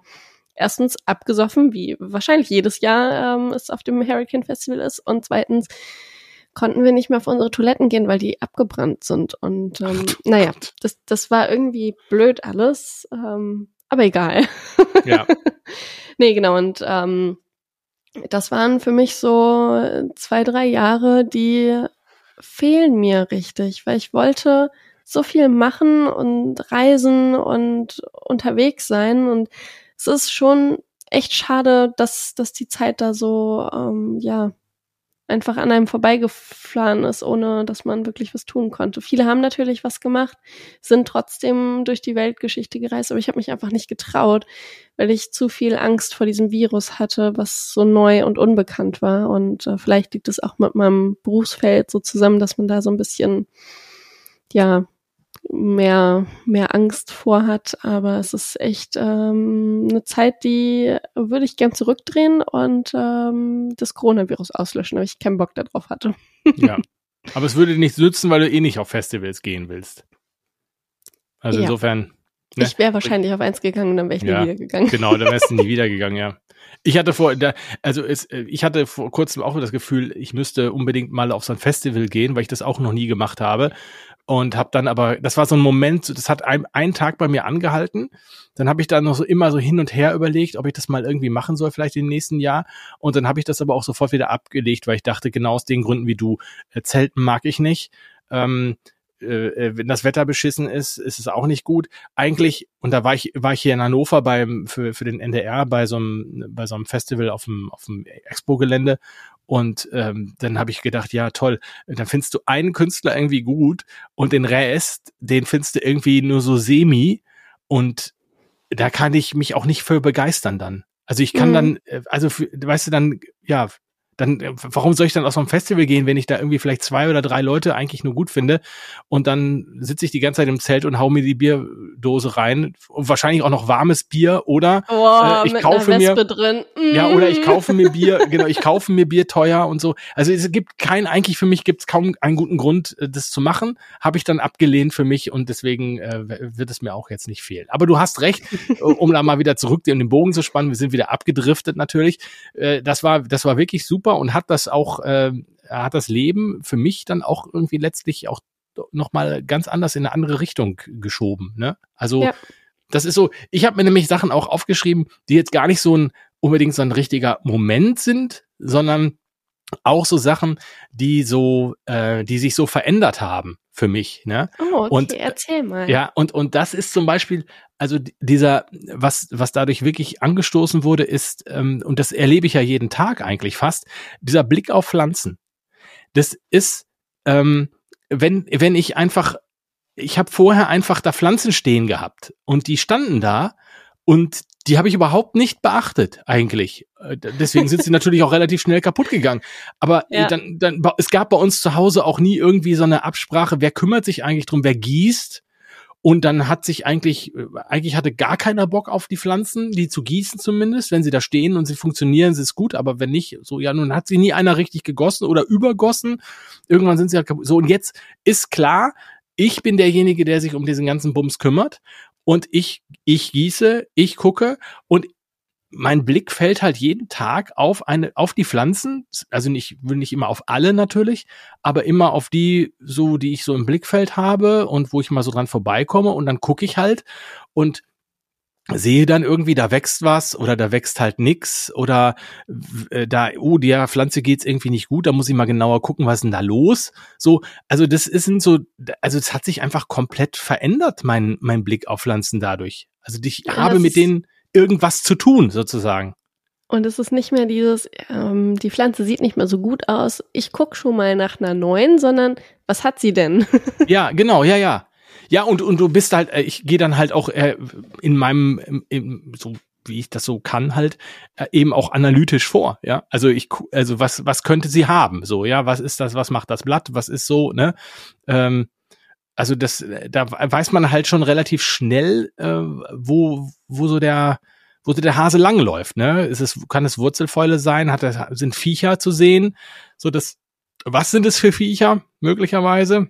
erstens abgesoffen, wie wahrscheinlich jedes Jahr ähm, es auf dem Hurricane Festival ist. Und zweitens konnten wir nicht mehr auf unsere Toiletten gehen, weil die abgebrannt sind. Und ähm, naja, das, das war irgendwie blöd alles. Ähm, aber egal. <laughs> Ja. nee, genau. Und ähm, das waren für mich so zwei, drei Jahre, die fehlen mir richtig, weil ich wollte so viel machen und reisen und unterwegs sein und es ist schon echt schade, dass, dass die Zeit da so, ähm, ja, einfach an einem vorbeigefahren ist, ohne dass man wirklich was tun konnte. Viele haben natürlich was gemacht, sind trotzdem durch die Weltgeschichte gereist, aber ich habe mich einfach nicht getraut, weil ich zu viel Angst vor diesem Virus hatte, was so neu und unbekannt war. Und äh, vielleicht liegt es auch mit meinem Berufsfeld so zusammen, dass man da so ein bisschen, ja, mehr, mehr Angst vorhat. Aber es ist echt ähm, eine Zeit, die würde ich gern zurückdrehen und ähm, das Coronavirus auslöschen, weil ich keinen Bock darauf hatte. ja. Aber es würde nichts nützen, weil du eh nicht auf Festivals gehen willst. Also ja. insofern. Ne? Ich wäre wahrscheinlich auf eins gegangen und dann wäre ich ja, nie wieder gegangen. Genau, dann wärst du nie <laughs> wieder gegangen, ja. Ich hatte vor, da, also es, ich hatte vor kurzem auch das Gefühl, ich müsste unbedingt mal auf so ein Festival gehen, weil ich das auch noch nie gemacht habe und habe dann aber, das war so ein Moment, das hat ein, einen Tag bei mir angehalten. Dann habe ich dann noch so immer so hin und her überlegt, ob ich das mal irgendwie machen soll, vielleicht im nächsten Jahr. Und dann habe ich das aber auch sofort wieder abgelegt, weil ich dachte, genau aus den Gründen wie du, äh, Zelten mag ich nicht. Ähm, äh, wenn das Wetter beschissen ist, ist es auch nicht gut. Eigentlich, und da war ich, war ich hier in Hannover beim, für, für den NDR bei so einem, bei so einem Festival auf dem, auf dem Expo-Gelände und ähm, dann habe ich gedacht, ja toll, dann findest du einen Künstler irgendwie gut und den Rest, den findest du irgendwie nur so semi und da kann ich mich auch nicht für begeistern dann. Also ich kann mhm. dann, äh, also für, weißt du dann, ja, dann, äh, warum soll ich dann aus so einem Festival gehen, wenn ich da irgendwie vielleicht zwei oder drei Leute eigentlich nur gut finde? Und dann sitze ich die ganze Zeit im Zelt und hau mir die Bierdose rein. Und wahrscheinlich auch noch warmes Bier oder oh, äh, ich kaufe mir drin. Ja oder ich kaufe mir Bier <laughs> genau ich kaufe mir Bier teuer und so. Also es gibt kein eigentlich für mich gibt es kaum einen guten Grund äh, das zu machen. Habe ich dann abgelehnt für mich und deswegen äh, wird es mir auch jetzt nicht fehlen. Aber du hast recht <laughs> um da mal wieder zurück in den Bogen zu spannen. Wir sind wieder abgedriftet natürlich. Äh, das war das war wirklich super super und hat das auch, äh, hat das Leben für mich dann auch irgendwie letztlich auch nochmal ganz anders in eine andere Richtung geschoben. Ne? Also ja. das ist so, ich habe mir nämlich Sachen auch aufgeschrieben, die jetzt gar nicht so ein unbedingt so ein richtiger Moment sind, sondern auch so Sachen, die so, äh, die sich so verändert haben für mich. Ne? Oh, okay, und, erzähl mal. Ja, und, und das ist zum Beispiel, also dieser, was, was dadurch wirklich angestoßen wurde, ist, ähm, und das erlebe ich ja jeden Tag eigentlich fast, dieser Blick auf Pflanzen. Das ist, ähm, wenn, wenn ich einfach, ich habe vorher einfach da Pflanzen stehen gehabt und die standen da und die habe ich überhaupt nicht beachtet, eigentlich. Äh, deswegen sind sie <laughs> natürlich auch relativ schnell kaputt gegangen. Aber äh, ja. dann, dann, es gab bei uns zu Hause auch nie irgendwie so eine Absprache, wer kümmert sich eigentlich drum, wer gießt. Und dann hat sich eigentlich, äh, eigentlich hatte gar keiner Bock auf die Pflanzen, die zu gießen zumindest. Wenn sie da stehen und sie funktionieren, ist es gut. Aber wenn nicht, so, ja, nun hat sie nie einer richtig gegossen oder übergossen. Irgendwann sind sie halt kaputt. So, und jetzt ist klar, ich bin derjenige, der sich um diesen ganzen Bums kümmert und ich, ich gieße, ich gucke und mein Blick fällt halt jeden Tag auf eine, auf die Pflanzen, also nicht, will nicht immer auf alle natürlich, aber immer auf die, so, die ich so im Blickfeld habe und wo ich mal so dran vorbeikomme. Und dann gucke ich halt und sehe dann irgendwie, da wächst was oder da wächst halt nix oder äh, da, oh, der Pflanze geht's irgendwie nicht gut, da muss ich mal genauer gucken, was ist denn da los? So, also das ist so, also es hat sich einfach komplett verändert, mein, mein Blick auf Pflanzen dadurch. Also ich ja, habe mit denen irgendwas zu tun, sozusagen. Und es ist nicht mehr dieses, ähm, die Pflanze sieht nicht mehr so gut aus, ich guck schon mal nach einer neuen, sondern was hat sie denn? <laughs> ja, genau, ja, ja. Ja, und, und du bist halt, äh, ich gehe dann halt auch äh, in meinem, in, so wie ich das so kann, halt äh, eben auch analytisch vor, ja. Also ich, also was, was könnte sie haben? So, ja, was ist das, was macht das Blatt, was ist so, ne? Ähm, also das, da weiß man halt schon relativ schnell, äh, wo, wo so der, wo so der Hase langläuft, ne? Ist es, kann es Wurzelfäule sein? Hat das, sind Viecher zu sehen? So das, was sind es für Viecher möglicherweise?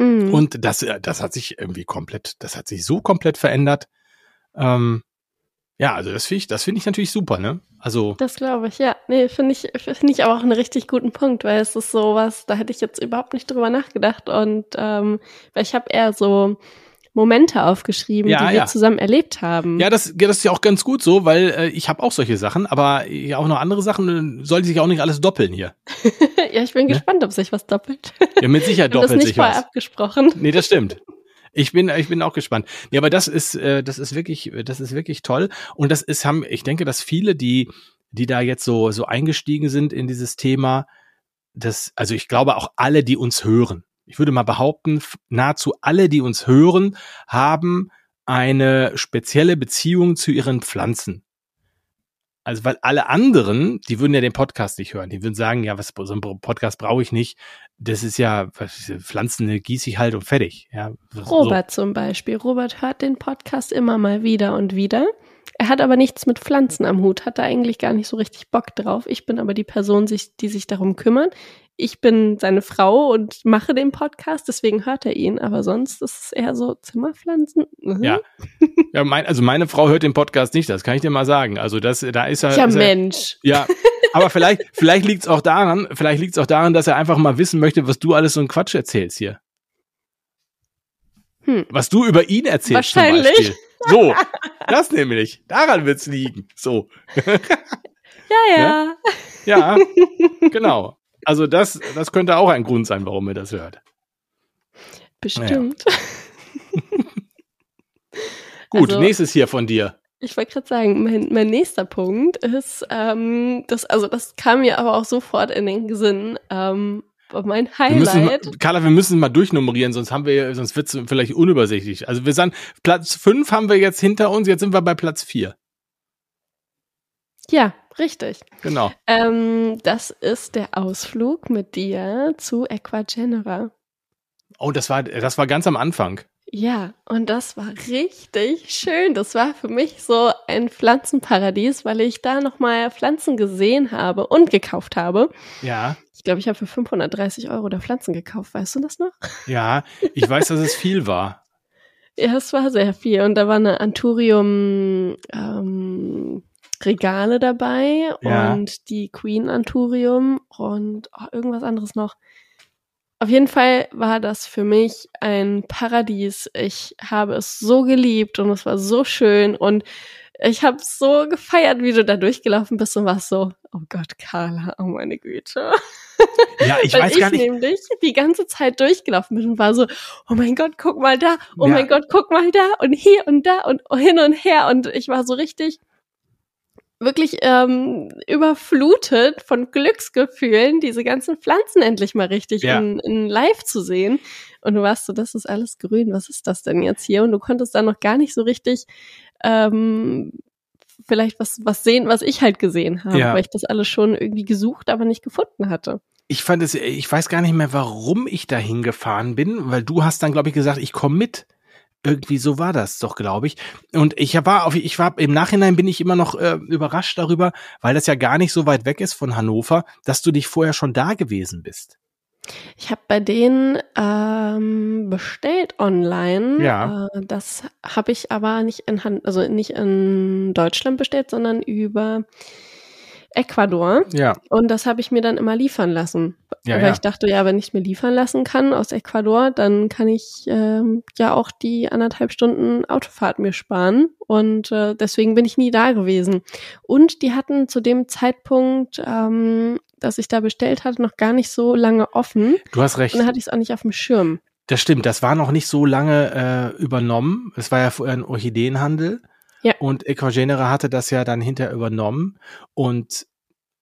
Mhm. Und das, äh, das hat sich irgendwie komplett, das hat sich so komplett verändert. Ähm, ja, also das finde ich, das finde ich natürlich super, ne? Also. Das glaube ich, ja. Nee, finde ich, finde ich aber auch einen richtig guten Punkt, weil es ist sowas, da hätte ich jetzt überhaupt nicht drüber nachgedacht und ähm, weil ich habe eher so Momente aufgeschrieben, ja, die wir zusammen erlebt haben. Ja, das, ja, das ist ja auch ganz gut so, weil äh, ich habe auch solche Sachen, aber ja auch noch andere Sachen, äh, sollte sich auch nicht alles doppeln hier. <laughs> ja, ich bin ne? gespannt, ob sich was doppelt. ja, mit Sicherheit doppelt das nicht sich was. abgesprochen. Nee, das stimmt. Ich bin, ich bin auch gespannt. Ja, aber das ist, äh, das ist wirklich, das ist wirklich toll. Und das ist, haben, ich denke, dass viele, die, die da jetzt so, so eingestiegen sind in dieses Thema, das, also ich glaube auch alle, die uns hören, ich würde mal behaupten, nahezu alle, die uns hören, haben eine spezielle Beziehung zu ihren Pflanzen. Also, weil alle anderen, die würden ja den Podcast nicht hören. Die würden sagen, ja, was, so ein Podcast brauche ich nicht. Das ist ja, was, Pflanzen gieße ich halt und fertig. Ja, Robert so. zum Beispiel. Robert hört den Podcast immer mal wieder und wieder. Er hat aber nichts mit Pflanzen am Hut, hat da eigentlich gar nicht so richtig Bock drauf. Ich bin aber die Person, die sich darum kümmert ich bin seine Frau und mache den Podcast, deswegen hört er ihn. Aber sonst ist es eher so Zimmerpflanzen. Mhm. Ja, ja mein, also meine Frau hört den Podcast nicht, das kann ich dir mal sagen. Also das, da ist er. Ja, ist Mensch. Er, ja, aber vielleicht, vielleicht liegt es auch daran, vielleicht liegt es auch daran, dass er einfach mal wissen möchte, was du alles so ein Quatsch erzählst hier. Hm. Was du über ihn erzählst. Wahrscheinlich. So, <laughs> das nämlich. Daran wird's liegen. So. Ja, ja. Ne? Ja, genau. Also das, das könnte auch ein Grund sein, warum ihr das hört. Bestimmt. Naja. <laughs> Gut, also, nächstes hier von dir. Ich wollte gerade sagen, mein, mein nächster Punkt ist, ähm, das, also das kam mir aber auch sofort in den Sinn. Ähm, mein Highlight. Wir müssen, Carla, wir müssen mal durchnummerieren, sonst haben wir, sonst wird es vielleicht unübersichtlich. Also wir sind Platz fünf haben wir jetzt hinter uns, jetzt sind wir bei Platz vier. Ja, richtig. Genau. Ähm, das ist der Ausflug mit dir zu Equagenera. Oh, das war, das war ganz am Anfang. Ja, und das war richtig schön. Das war für mich so ein Pflanzenparadies, weil ich da nochmal Pflanzen gesehen habe und gekauft habe. Ja. Ich glaube, ich habe für 530 Euro da Pflanzen gekauft. Weißt du das noch? <laughs> Ja, ich weiß, dass es viel war. Ja, es war sehr viel. Und da war eine Anturium ähm, Regale dabei ja. und die Queen Anturium und oh, irgendwas anderes noch. Auf jeden Fall war das für mich ein Paradies. Ich habe es so geliebt und es war so schön und ich habe so gefeiert, wie du da durchgelaufen bist und warst so, oh Gott, Carla, oh meine Güte. Ja, ich weiß gar nicht. Ich nämlich die ganze Zeit durchgelaufen bin und war so, oh mein Gott, guck mal da, oh ja. mein Gott, guck mal da und hier und da und hin und her und ich war so richtig wirklich ähm, überflutet von Glücksgefühlen, diese ganzen Pflanzen endlich mal richtig ja. in, in live zu sehen. Und du warst so, das ist alles grün, was ist das denn jetzt hier? Und du konntest da noch gar nicht so richtig ähm, vielleicht was, was sehen, was ich halt gesehen habe, ja. weil ich das alles schon irgendwie gesucht, aber nicht gefunden hatte. Ich fand es, ich weiß gar nicht mehr, warum ich da hingefahren bin, weil du hast dann, glaube ich, gesagt, ich komme mit. Irgendwie so war das doch, glaube ich. Und ich war auf, ich war im Nachhinein bin ich immer noch äh, überrascht darüber, weil das ja gar nicht so weit weg ist von Hannover, dass du dich vorher schon da gewesen bist. Ich habe bei denen ähm, bestellt online. Ja. Äh, das habe ich aber nicht in Hand, also nicht in Deutschland bestellt, sondern über Ecuador. Ja, Und das habe ich mir dann immer liefern lassen. Ja, Weil ja. ich dachte, ja, wenn ich mir liefern lassen kann aus Ecuador, dann kann ich ähm, ja auch die anderthalb Stunden Autofahrt mir sparen. Und äh, deswegen bin ich nie da gewesen. Und die hatten zu dem Zeitpunkt, ähm, dass ich da bestellt hatte, noch gar nicht so lange offen. du hast recht. Und dann hatte ich es auch nicht auf dem Schirm. Das stimmt, das war noch nicht so lange äh, übernommen. Es war ja vorher ein Orchideenhandel. Ja. Und Equagenera hatte das ja dann hinterher übernommen. Und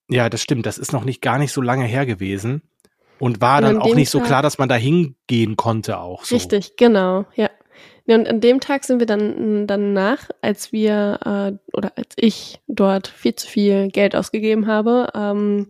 ja, das stimmt, das ist noch nicht gar nicht so lange her gewesen. Und war Und dann an auch nicht so Tag- klar, dass man da hingehen konnte auch so. Richtig, genau, ja. Ja, Und an dem Tag sind wir dann danach, als wir äh, oder als ich dort viel zu viel Geld ausgegeben habe, ähm,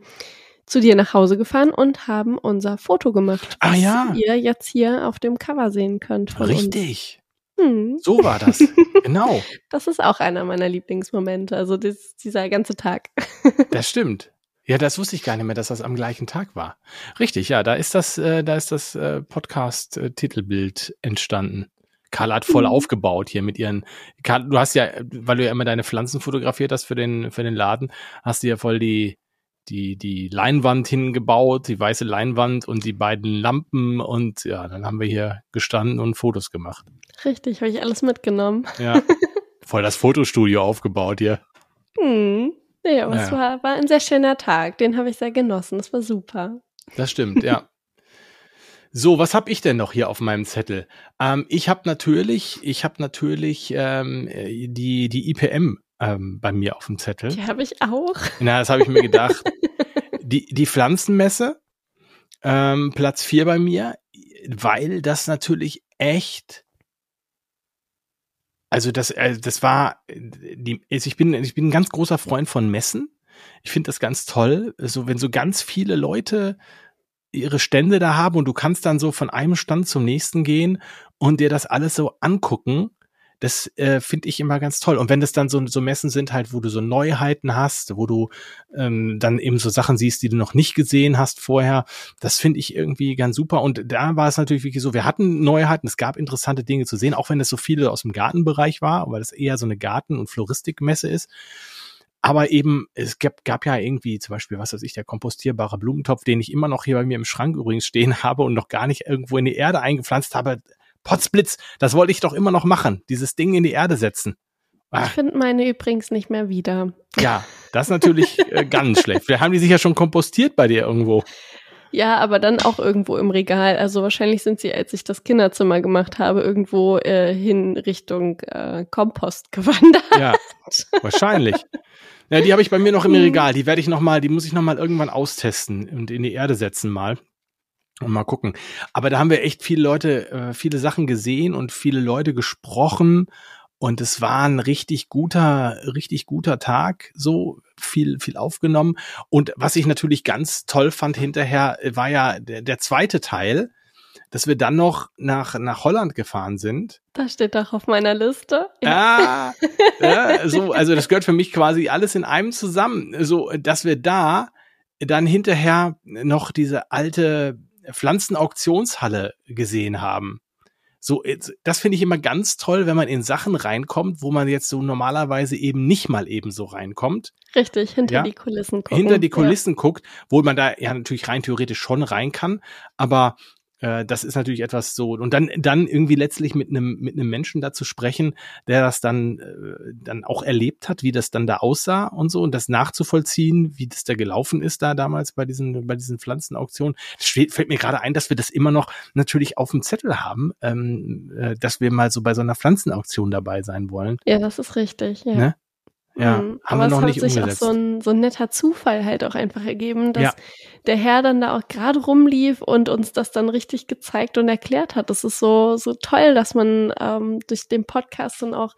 zu dir nach Hause gefahren und haben unser Foto gemacht, Ah, was ja. ihr jetzt hier auf dem Cover sehen könnt von Richtig. uns. Hm, So war das. <laughs> genau. das ist auch einer meiner Lieblingsmomente, also das, dieser ganze Tag. <laughs> Das stimmt. Ja, das wusste ich gar nicht mehr, dass das am gleichen Tag war. Richtig, ja, da ist das, äh, da ist das äh, Podcast-Titelbild entstanden. Carla hat voll Mhm. aufgebaut hier mit ihren. Carla, du hast ja, weil du ja immer deine Pflanzen fotografiert hast für den für den Laden, hast du ja voll die die die Leinwand hingebaut, die weiße Leinwand und die beiden Lampen und ja, dann haben wir hier gestanden und Fotos gemacht. Richtig, habe ich alles mitgenommen. Ja, voll das Fotostudio aufgebaut hier. Hm. Ja, aber es Ja. war, war ein sehr schöner Tag. Den habe ich sehr genossen. Das war super. Das stimmt, ja. <laughs> So, was habe ich denn noch hier auf meinem Zettel? Ähm, ich habe natürlich, ich habe natürlich ähm, äh, die die IPM ähm, bei mir auf dem Zettel. Die habe ich auch. Na, das habe ich mir gedacht. <laughs> die die Pflanzenmesse ähm, Platz vier bei mir, weil das natürlich echt also das, äh, das war, die, also ich bin, ich bin ein ganz großer Freund von Messen. Ich finde das ganz toll, so wenn so ganz viele Leute ihre Stände da haben und du kannst dann so von einem Stand zum nächsten gehen und dir das alles so angucken. Das äh, finde ich immer ganz toll. Und wenn das dann so, so Messen sind, halt, wo du so Neuheiten hast, wo du ähm, dann eben so Sachen siehst, die du noch nicht gesehen hast vorher, das finde ich irgendwie ganz super. Und da war es natürlich wirklich so, wir hatten Neuheiten, es gab interessante Dinge zu sehen, auch wenn es so viele aus dem Gartenbereich war, weil das eher so eine Garten- und Floristikmesse ist. Aber eben, es gab, gab ja irgendwie zum Beispiel, was weiß ich, der kompostierbare Blumentopf, den ich immer noch hier bei mir im Schrank übrigens stehen <laughs> habe und noch gar nicht irgendwo in die Erde eingepflanzt habe. Potzblitz, das wollte ich doch immer noch machen, dieses Ding in die Erde setzen. Ah, Ich finde meine übrigens nicht mehr wieder. ja, das ist natürlich <laughs> äh, ganz schlecht. Vielleicht haben die sich ja schon kompostiert bei dir irgendwo. Ja, aber dann auch irgendwo im Regal. Also wahrscheinlich sind sie, als ich das Kinderzimmer gemacht habe, irgendwo äh, hin Richtung äh, Kompost <laughs> gewandert. Ja, wahrscheinlich. Ja, die habe ich bei mir noch im Mhm. Regal. Die werde ich noch mal, die muss ich noch mal irgendwann austesten und in die Erde setzen mal. Und mal gucken. Aber da haben wir echt viele Leute, äh, viele Sachen gesehen und viele Leute gesprochen. Und es war ein richtig guter, richtig guter Tag. So viel, viel aufgenommen. Und was ich natürlich ganz toll fand hinterher, äh, war ja der, der zweite Teil, dass wir dann noch nach, nach Holland gefahren sind. Das steht doch auf meiner Liste. Ah, <laughs> ja, so, also das gehört für mich quasi alles in einem zusammen. So, dass wir da dann hinterher noch diese alte Pflanzenauktionshalle gesehen haben. So, das finde ich immer ganz toll, wenn man in Sachen reinkommt, wo man jetzt so normalerweise eben nicht mal eben so reinkommt, Richtig, hinter Ja. die Kulissen gucken. hinter die Kulissen guckt, wo man da ja natürlich rein theoretisch schon rein kann, aber äh, das ist natürlich etwas so und dann dann irgendwie letztlich mit einem mit einem Menschen da zu sprechen, der das dann äh, dann auch erlebt hat, wie das dann da aussah und so und das nachzuvollziehen, wie das da gelaufen ist da damals bei diesen bei diesen Pflanzenauktionen. Es steht- fällt mir gerade ein, dass wir das immer noch natürlich auf dem Zettel haben, ähm, äh, dass wir mal so bei so einer Pflanzenauktion dabei sein wollen. Ja. ja, das ist richtig. Ja. Ne? Ja, Mhm. haben Aber wir noch es nicht hat sich auch so ein, so ein netter Zufall halt auch einfach ergeben, dass Ja. der Herr dann da auch gerade rumlief und uns das dann richtig gezeigt und erklärt hat. Das ist so, so toll, dass man ähm, durch den Podcast dann auch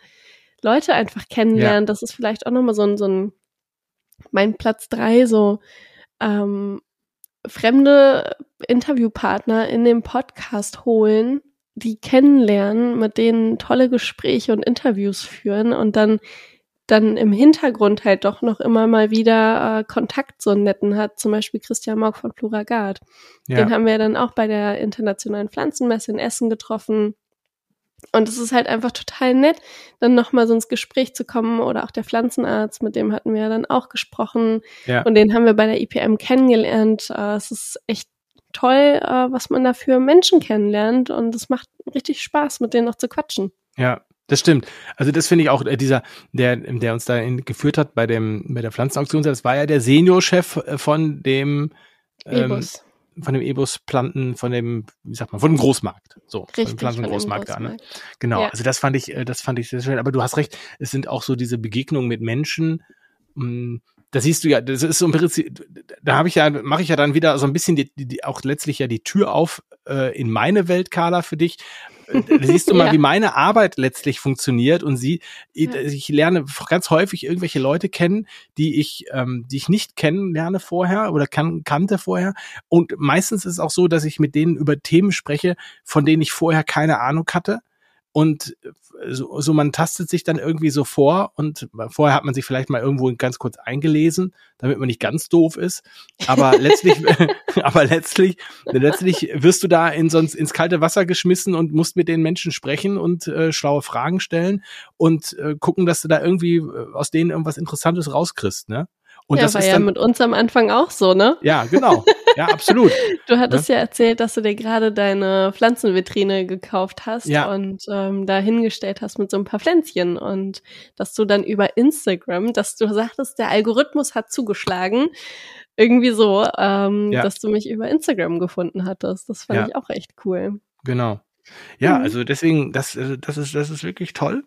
Leute einfach kennenlernt. Das ist vielleicht auch nochmal so ein, so ein, mein Platz drei, so ähm, fremde Interviewpartner in den Podcast holen, die kennenlernen, mit denen tolle Gespräche und Interviews führen und dann dann im Hintergrund halt doch noch immer mal wieder äh, Kontakt so einen netten hat, zum Beispiel Christian Morg von Pluragard. Ja. Den haben wir dann auch bei der Internationalen Pflanzenmesse in Essen getroffen. Und es ist halt einfach total nett, dann nochmal so ins Gespräch zu kommen oder auch der Pflanzenarzt, mit dem hatten wir dann auch gesprochen ja. und den haben wir bei der IPM kennengelernt. Äh, es ist echt toll, äh, was man da für Menschen kennenlernt und es macht richtig Spaß, mit denen noch zu quatschen. Ja, das stimmt. Also das finde ich auch, äh, dieser, der, der uns da geführt hat bei dem, bei der Pflanzenauktion, das war ja der Seniorchef von dem ähm, von dem E-Bus-Planten, von dem, wie sagt man, von dem Großmarkt. So, Richtig, von dem Pflanzengroßmarkt da, ne? Genau, ja. also das fand ich, äh, das fand ich sehr schön. Aber du hast recht, es sind auch so diese Begegnungen mit Menschen, mh, hm, da siehst du ja, das ist so ein Prinzip, da habe ich ja, mache ich ja dann wieder so ein bisschen die, die, auch letztlich ja die Tür auf äh, in meine Welt, Carla, für dich. Äh, siehst du mal, <laughs> ja. wie meine Arbeit letztlich funktioniert und sie, ja. ich lerne ganz häufig irgendwelche Leute kennen, die ich, ähm, die ich nicht kennenlerne vorher oder kan kannte vorher. Und meistens ist es auch so, dass ich mit denen über Themen spreche, von denen ich vorher keine Ahnung hatte und so, so man tastet sich dann irgendwie so vor und vorher hat man sich vielleicht mal irgendwo ganz kurz eingelesen, damit man nicht ganz doof ist, aber <laughs> letztlich <laughs> aber letztlich letztlich wirst du da in sonst ins kalte Wasser geschmissen und musst mit den Menschen sprechen und äh, schlaue Fragen stellen und äh, gucken, dass du da irgendwie äh, aus denen irgendwas interessantes rauskriegst, ne? Und ja, das war ja dann, mit uns am Anfang auch so, ne? Ja, genau. Ja, absolut. <laughs> du hattest ja? ja erzählt, dass du dir gerade deine Pflanzenvitrine gekauft hast ja. und ähm, da hingestellt hast mit so ein paar Pflänzchen und dass du dann über Instagram, dass du sagtest, der Algorithmus hat zugeschlagen, irgendwie so, ähm, ja. dass du mich über Instagram gefunden hattest. Das fand ich auch echt cool. Genau. Ja, mhm. also deswegen, das, äh, das ist, das ist wirklich toll.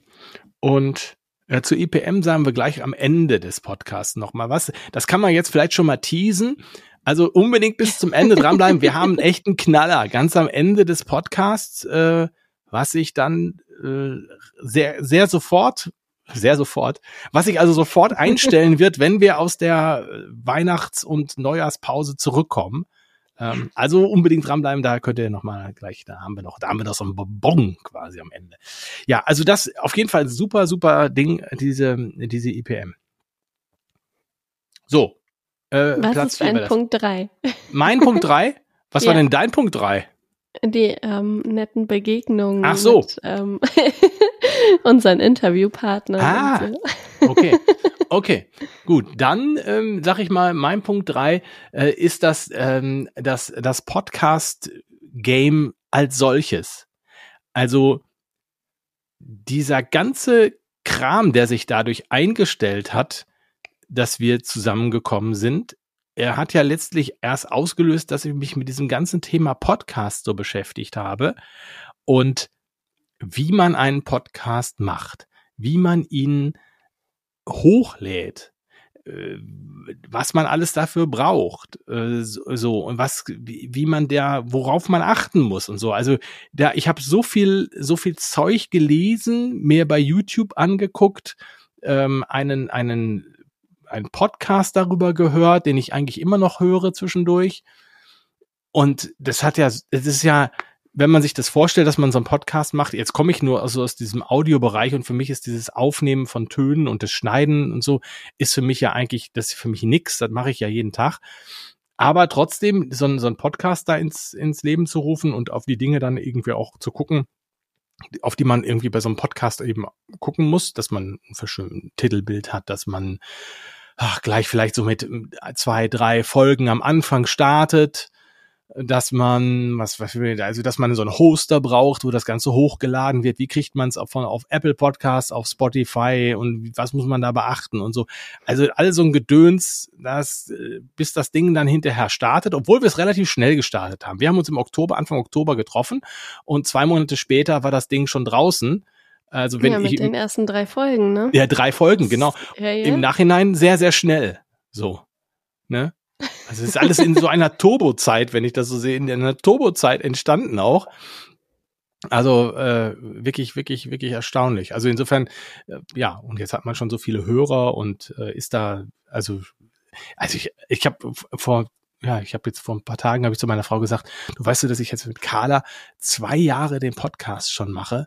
Und zu IPM sagen wir gleich am Ende des Podcasts nochmal was. Das kann man jetzt vielleicht schon mal teasen. Also unbedingt bis zum Ende dranbleiben. Wir haben einen echten Knaller ganz am Ende des Podcasts, äh, was sich dann äh, sehr, sehr sofort, sehr sofort, was sich also sofort einstellen wird, wenn wir aus der Weihnachts- und Neujahrspause zurückkommen. Ähm, also unbedingt dranbleiben, da könnt ihr nochmal gleich, da haben wir noch, da haben wir noch so ein Bonbon quasi am Ende. Ja, also das auf jeden Fall super, super Ding, diese, diese IPM. So. Äh, Was Platz ist dein Punkt drei? Mein Punkt drei? <laughs> Was ja. war denn dein Punkt drei? Die ähm, netten Begegnungen Ach so. mit ähm, <laughs> unseren Interviewpartnern. Ah, so. okay. Okay, gut. Dann ähm, sag ich mal, mein Punkt drei äh, ist das, ähm, das, das Podcast-Game als solches. Also dieser ganze Kram, der sich dadurch eingestellt hat, dass wir zusammengekommen sind, er hat ja letztlich erst ausgelöst, dass ich mich mit diesem ganzen Thema Podcast so beschäftigt habe und wie man einen Podcast macht, wie man ihn hochlädt, äh, was man alles dafür braucht, äh, so und was, wie, man der, worauf man achten muss und so. Also da, ich habe so viel, so viel Zeug gelesen, mir bei YouTube angeguckt, ähm, einen, einen, einen Podcast darüber gehört, den ich eigentlich immer noch höre zwischendurch. Und das hat ja, es ist ja, wenn man sich das vorstellt, dass man so einen Podcast macht, jetzt komme ich nur also aus diesem Audiobereich und für mich ist dieses Aufnehmen von Tönen und das Schneiden und so, ist für mich ja eigentlich, das ist für mich nix, das mache ich ja jeden Tag. Aber trotzdem, so, so ein Podcast da ins, ins Leben zu rufen und auf die Dinge dann irgendwie auch zu gucken, auf die man irgendwie bei so einem Podcast eben gucken muss, dass man ein Titelbild hat, dass man ach, gleich vielleicht so mit zwei, drei Folgen am Anfang startet, dass man, was, was also dass man so einen Hoster braucht, wo das Ganze hochgeladen wird. Wie kriegt man es von auf Apple Podcasts, auf Spotify und was muss man da beachten und so. Also alles so ein Gedöns, das, äh, bis das Ding dann hinterher startet, obwohl wir es relativ schnell gestartet haben. Wir haben uns im Oktober, Anfang Oktober getroffen und zwei Monate später war das Ding schon draußen. Also wenn ja, mit ich, den ersten drei Folgen, ne? Ja, drei Folgen, genau. Ja, ja. Im Nachhinein sehr, sehr schnell. So. Ne? Also es ist alles in so einer Turbozeit, wenn ich das so sehe, in einer Turbozeit entstanden auch. Also äh, wirklich, wirklich, wirklich erstaunlich. Also insofern, äh, ja, und jetzt hat man schon so viele Hörer und äh, ist da, also, also ich, ich habe vor, ja, ich habe jetzt vor ein paar Tagen habe ich zu meiner Frau gesagt, du weißt du, dass ich jetzt mit Carla zwei Jahre den Podcast schon mache.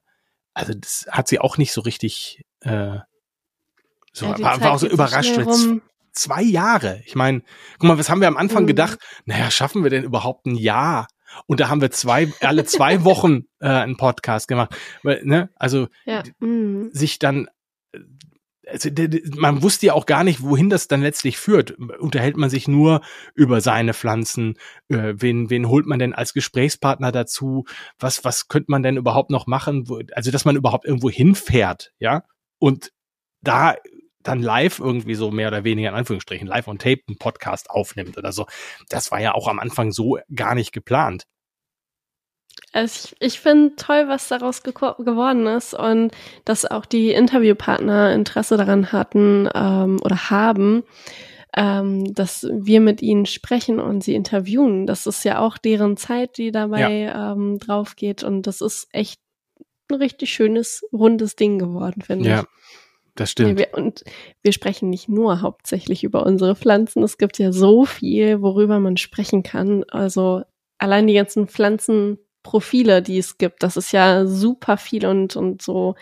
Also das hat sie auch nicht so richtig äh, So, Ja, war, war auch so überrascht. rum. zwei Jahre. Ich meine, guck mal, was haben wir am Anfang Mhm. gedacht? Naja, schaffen wir denn überhaupt ein Jahr? Und da haben wir zwei, alle zwei <laughs> Wochen äh, einen Podcast gemacht. Weil, ne, also Ja. Mhm. sich dann, also, man wusste ja auch gar nicht, wohin das dann letztlich führt. Unterhält man sich nur über seine Pflanzen? Äh, wen, wen holt man denn als Gesprächspartner dazu? Was, was könnte man denn überhaupt noch machen? Also, dass man überhaupt irgendwo hinfährt, ja? Und da dann live irgendwie so mehr oder weniger in Anführungsstrichen live on tape einen Podcast aufnimmt oder so. Das war ja auch am Anfang so gar nicht geplant. Also ich, ich finde toll, was daraus geko- geworden ist und dass auch die Interviewpartner Interesse daran hatten ähm, oder haben, ähm, dass wir mit ihnen sprechen und sie interviewen. Das ist ja auch deren Zeit, die dabei ähm, drauf geht und das ist echt ein richtig schönes, rundes Ding geworden, finde Ja, ich. das stimmt. wir, und wir sprechen nicht nur hauptsächlich über unsere Pflanzen. Es gibt ja so viel, worüber man sprechen kann. Also allein die ganzen Pflanzenprofile, die es gibt, das ist ja super viel und, und so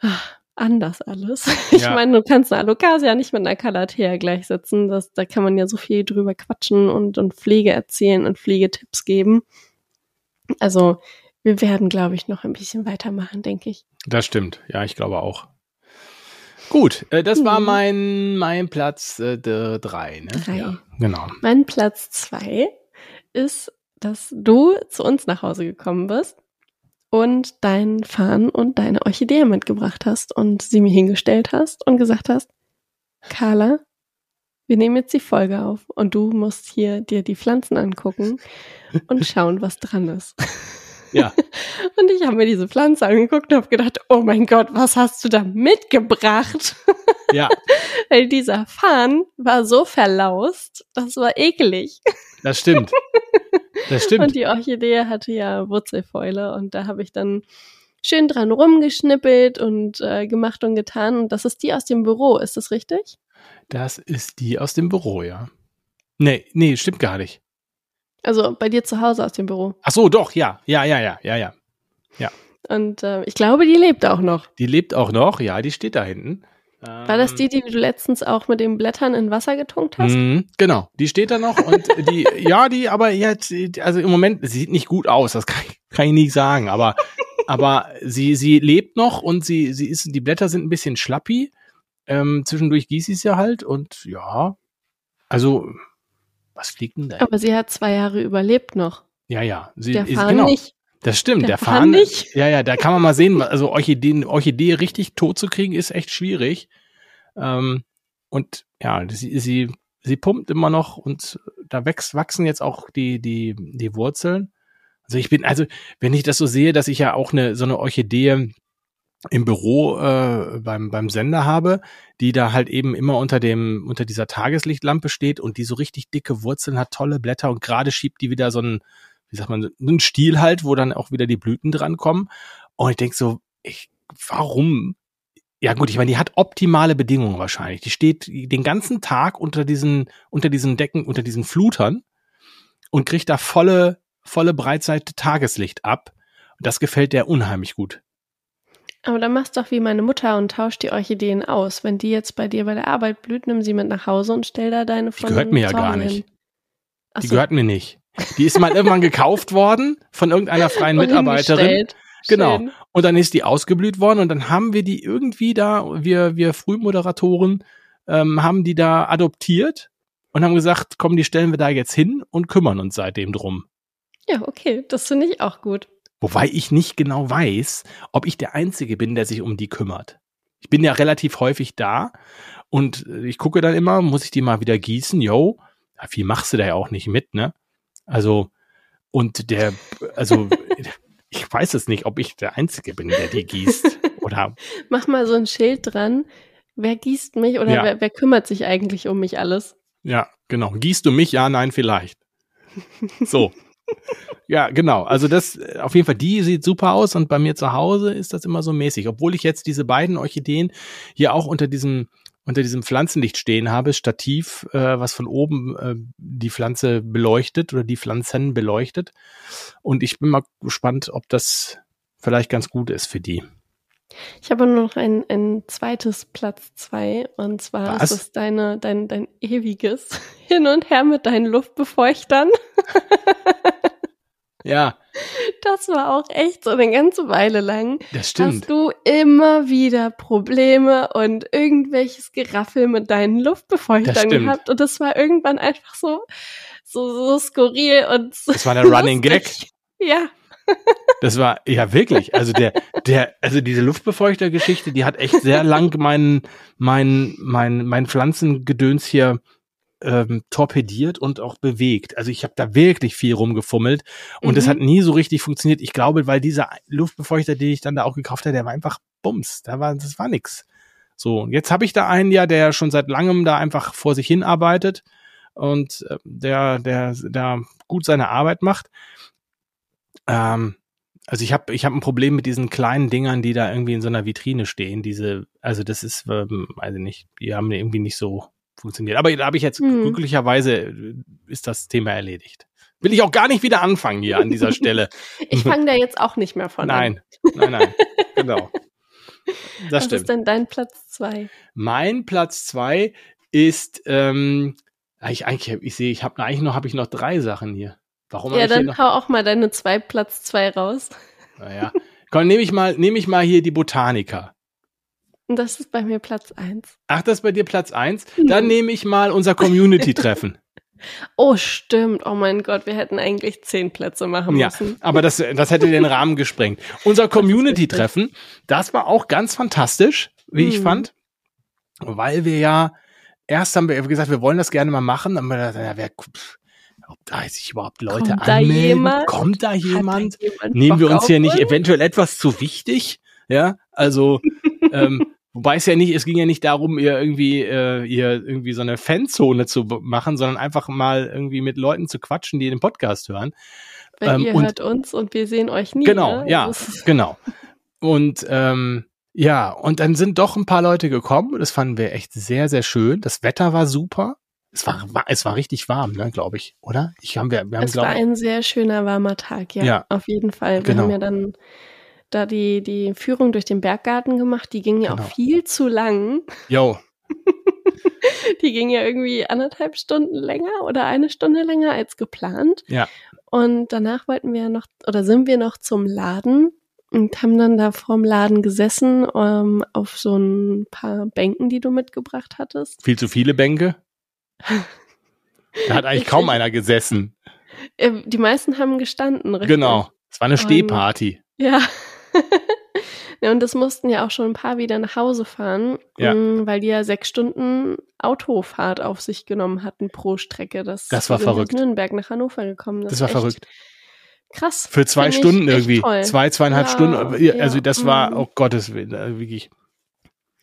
ah, anders alles. <laughs> Ich Ja. meine, du kannst eine Alocasia nicht mit einer Calathea gleichsetzen. Das, da kann man ja so viel drüber quatschen und, und Pflege erzählen und Pflegetipps geben. Also wir werden, glaube ich, noch ein bisschen weitermachen, denke ich. Das stimmt. Ja, ich glaube auch. Gut, äh, das war Mhm. mein, mein Platz äh, der drei. Ne? Drei. Ja, genau. Mein Platz zwei ist, dass du zu uns nach Hause gekommen bist und deinen Fahnen und deine Orchidee mitgebracht hast und sie mir hingestellt hast und gesagt hast, Carla, wir nehmen jetzt die Folge auf und du musst hier dir die Pflanzen angucken und <laughs> schauen, was dran ist. Ja. <laughs> Und ich habe mir diese Pflanze angeguckt und habe gedacht, oh mein Gott, was hast du da mitgebracht? Ja, <laughs> Weil dieser Farn war so verlaust, das war eklig. das stimmt. Das <laughs> stimmt. Und die Orchidee hatte ja Wurzelfäule und da habe ich dann schön dran rumgeschnippelt und äh, gemacht und getan. Und das ist die aus dem Büro, ist das richtig? Das ist die aus dem Büro, ja. Nee, nee, stimmt gar nicht. Also bei dir zu Hause aus dem Büro. Ach so, doch, ja. Ja, ja, ja, ja, ja. Und äh, ich glaube, die lebt auch noch. Die lebt auch noch, ja, die steht da hinten. War das die, die du letztens auch mit den Blättern in Wasser getunkt hast? Mhm, genau, die steht da noch und <laughs> die, ja, die, aber jetzt, also im Moment, sie sieht nicht gut aus, das kann ich, kann ich nicht sagen, aber, aber sie, sie lebt noch und sie, sie ist, die Blätter sind ein bisschen schlappi. Ähm, zwischendurch gießt sie es ja halt und ja, also, was fliegt denn da? Aber sie hat zwei Jahre überlebt noch. Ja, ja, sie Der ist, Farn genau, nicht. Das stimmt, Der der, Farn, nicht. <laughs> ja, ja, da kann man mal sehen, also Orchideen, Orchidee richtig tot zu kriegen ist echt schwierig. Ähm, und ja, sie, sie, sie pumpt immer noch und da wächst, wachsen jetzt auch die, die, die Wurzeln. Also ich bin, also wenn ich das so sehe, dass ich ja auch eine, so eine Orchidee im Büro äh, beim, beim Sender habe, die da halt eben immer unter dem, unter dieser Tageslichtlampe steht und die so richtig dicke Wurzeln hat, tolle Blätter und gerade schiebt die wieder so einen, wie sagt man, so einen Stiel halt, wo dann auch wieder die Blüten dran kommen. Und ich denk so, ich, warum? Ja gut, ich meine, die hat optimale Bedingungen wahrscheinlich. Die steht den ganzen Tag unter diesen, unter diesen Decken, unter diesen Flutern und kriegt da volle, volle Breitseite Tageslicht ab. Und das gefällt der unheimlich gut. Aber dann machst doch wie meine Mutter und tausch die Orchideen aus. Wenn die jetzt bei dir bei der Arbeit blüht, nimm sie mit nach Hause und stell da deine von gehört mir ja gar nicht. hin. Die so. gehört mir nicht. Die ist mal irgendwann gekauft worden von irgendeiner freien Und Mitarbeiterin. Genau. Schön. Und dann ist die ausgeblüht worden und dann haben wir die irgendwie da, wir, wir Frühmoderatoren, ähm, haben die da adoptiert und haben gesagt, komm, die stellen wir da jetzt hin und kümmern uns seitdem drum. Ja, okay, das finde ich auch gut. Wobei ich nicht genau weiß, ob ich der Einzige bin, der sich um die kümmert. Ich bin ja relativ häufig da und äh, ich gucke dann immer, muss ich die mal wieder gießen? Yo, ja, viel machst du da ja auch nicht mit, ne? Also, und der, also, ich weiß es nicht, ob ich der Einzige bin, der die gießt. Oder, <laughs> Mach mal so ein Schild dran. Wer gießt mich oder Ja. wer, wer kümmert sich eigentlich um mich alles? ja, genau. Gießt du mich? Ja, nein, vielleicht. So. Ja, genau. Also das, auf jeden Fall, die sieht super aus und bei mir zu Hause ist das immer so mäßig. Obwohl ich jetzt diese beiden Orchideen hier auch unter diesem, unter diesem Pflanzenlicht stehen habe, Stativ, äh, was von oben äh, die Pflanze beleuchtet oder die Pflanzen beleuchtet. Und ich bin mal gespannt, ob das vielleicht ganz gut ist für die. Ich habe nur noch ein, ein zweites Platz zwei und zwar Was? ist es deine, dein, dein ewiges <laughs> Hin und Her mit deinen Luftbefeuchtern. <laughs> Ja, Das war auch echt so eine ganze Weile lang. das stimmt. Hast du immer wieder Probleme und irgendwelches Geraffel mit deinen Luftbefeuchtern gehabt und das war irgendwann einfach so, so, so skurril und so Das war der Running Gag. Ja, <laughs> Das war, ja wirklich, also der, der, also diese Luftbefeuchter-Geschichte, die hat echt sehr lang mein, mein, mein, mein Pflanzengedöns hier ähm, torpediert und auch bewegt. Also ich habe da wirklich viel rumgefummelt und es Mhm. hat nie so richtig funktioniert. Ich glaube, weil dieser Luftbefeuchter, den ich dann da auch gekauft habe, der war einfach Bums. Da war, das war nix. So, und jetzt habe ich da einen ja, der schon seit langem da einfach vor sich hin arbeitet und äh, der, der, der gut seine Arbeit macht. Ähm, also ich habe ich hab ein Problem mit diesen kleinen Dingern, die da irgendwie in so einer Vitrine stehen. Diese, also das ist, ähm, also nicht, die haben irgendwie nicht so funktioniert. Aber da habe ich jetzt Hm. glücklicherweise äh, ist das Thema erledigt. Will ich auch gar nicht wieder anfangen hier an dieser <laughs> Stelle. ich fange da jetzt auch nicht mehr von an. Nein, nein, nein, genau. <laughs> Das Was stimmt. ist denn dein Platz zwei? Mein Platz zwei ist, ähm, ich eigentlich, ich sehe, ich habe eigentlich noch, habe ich noch drei Sachen hier. Warum Ja, dann hau auch mal deine zwei Platz zwei raus. Naja, komm, nehme ich mal, nehme ich mal hier die Botaniker. Das ist bei mir Platz eins. Ach, das ist bei dir Platz eins. Dann nehme ich mal unser Community-Treffen. <laughs> Oh, stimmt. Oh mein Gott, wir hätten eigentlich zehn Plätze machen Ja, müssen. aber das, das hätte den Rahmen <laughs> gesprengt. Unser Community-Treffen, das war auch ganz fantastisch, wie ich Mhm. fand, weil wir ja, erst haben wir gesagt, wir wollen das gerne mal machen, dann haben wir gedacht, ja, wer, ob da sich überhaupt Leute Kommt da anmelden? jemand? Kommt da Hat da jemand? jemand Nehmen wir uns hier nicht eventuell etwas zu wichtig? Ja, also, <laughs> ähm, wobei es ja nicht, es ging ja nicht darum, ihr irgendwie, äh, ihr irgendwie so eine Fanzone zu machen, sondern einfach mal irgendwie mit Leuten zu quatschen, die den Podcast hören. Weil ähm, ihr hört uns und wir sehen euch nie. Genau, ne? ja, genau. Und ähm, ja, und dann sind doch ein paar Leute gekommen. Das fanden wir echt sehr, sehr schön. Das Wetter war super. Es war, war es war richtig warm, ne, glaube ich, oder? Ich haben wir, wir haben Es war ein sehr schöner, warmer Tag, ja, Ja. auf jeden Fall. Wir Genau. haben ja dann da die, die Führung durch den Berggarten gemacht. Die ging ja Genau. auch viel zu lang. yo, <laughs> Die ging ja irgendwie anderthalb Stunden länger oder eine Stunde länger als geplant. Ja. Und danach wollten wir noch, oder sind wir noch zum Laden und haben dann da vorm Laden gesessen, ähm, auf so ein paar Bänken, die du mitgebracht hattest. viel zu viele Bänke. Da hat eigentlich <laughs> Ich kaum einer gesessen. Äh, Die meisten haben gestanden, richtig? Genau. Es war eine Stehparty. Ja. <laughs> ja. Und das mussten ja auch schon ein paar wieder nach Hause fahren, Ja. mh, weil die ja sechs Stunden Autofahrt auf sich genommen hatten pro Strecke. Das, Das war verrückt. Aus Nürnberg nach Hannover gekommen. Das, ist war verrückt. Krass. Für zwei Stunden irgendwie. toll. Zwei, zweieinhalb Ja, Stunden. Also das war, mhm. oh Gottes Willen, äh, wirklich.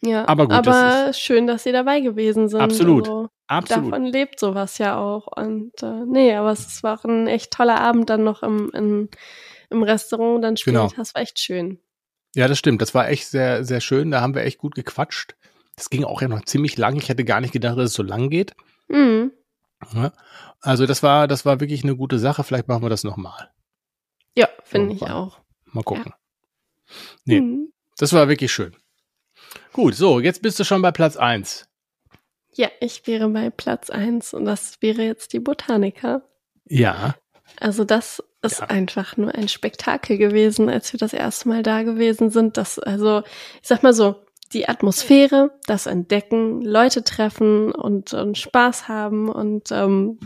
Ja, Aber gut, das aber schön, dass sie dabei gewesen sind. Absolut. Also, Absolut. davon lebt sowas ja auch. Und äh, nee, aber es war auch ein echt toller Abend dann noch im, im, im Restaurant dann später. Genau. Das war echt schön. Ja, das stimmt. Das war echt sehr, sehr schön. Da haben wir echt gut gequatscht. Das ging auch ja noch ziemlich lang. Ich hätte gar nicht gedacht, dass es so lang geht. Mhm. Ja. Also das war, das war wirklich eine gute Sache. Vielleicht machen wir das nochmal. Ja, finde ich auch. Mal gucken. Nee. Mhm. Das war wirklich schön. Gut, so, jetzt bist du schon bei Platz eins. Ja, ich wäre bei Platz eins und das wäre jetzt die Botaniker. Ja. Also das ist Ja. einfach nur ein Spektakel gewesen, als wir das erste Mal da gewesen sind. Das, also, ich sag mal so, die Atmosphäre, das Entdecken, Leute treffen und, und Spaß haben und ähm,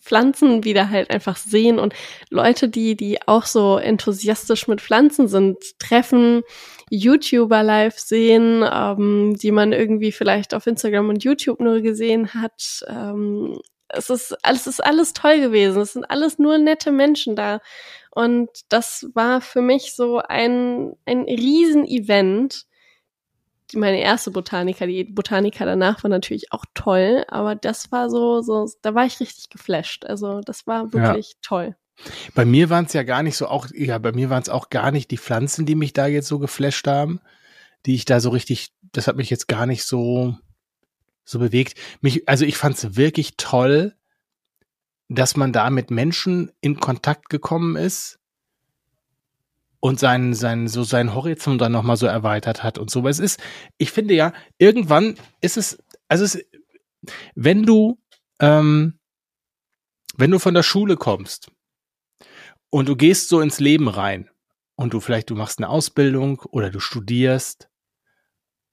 Pflanzen wieder halt einfach sehen und Leute, die, die auch so enthusiastisch mit Pflanzen sind, treffen, YouTuber live sehen, ähm, die man irgendwie vielleicht auf Instagram und YouTube nur gesehen hat. Ähm, es ist, es ist alles toll gewesen. Es sind alles nur nette Menschen da. Und das war für mich so ein, ein Riesen-Event. Meine erste Botaniker, die Botaniker danach war natürlich auch toll, aber das war so, so, da war ich richtig geflasht. Also das war wirklich toll. Bei mir waren es ja gar nicht so auch, ja, bei mir waren es auch gar nicht die Pflanzen, die mich da jetzt so geflasht haben, die ich da so richtig, das hat mich jetzt gar nicht so, so bewegt. Mich, also ich fand es wirklich toll, dass man da mit Menschen in Kontakt gekommen ist und seinen, seinen, so seinen Horizont dann nochmal so erweitert hat und so. Aber es ist, ich finde ja, irgendwann ist es, also es, wenn du, ähm, wenn du von der Schule kommst und du gehst so ins Leben rein und du vielleicht, du machst eine Ausbildung oder du studierst,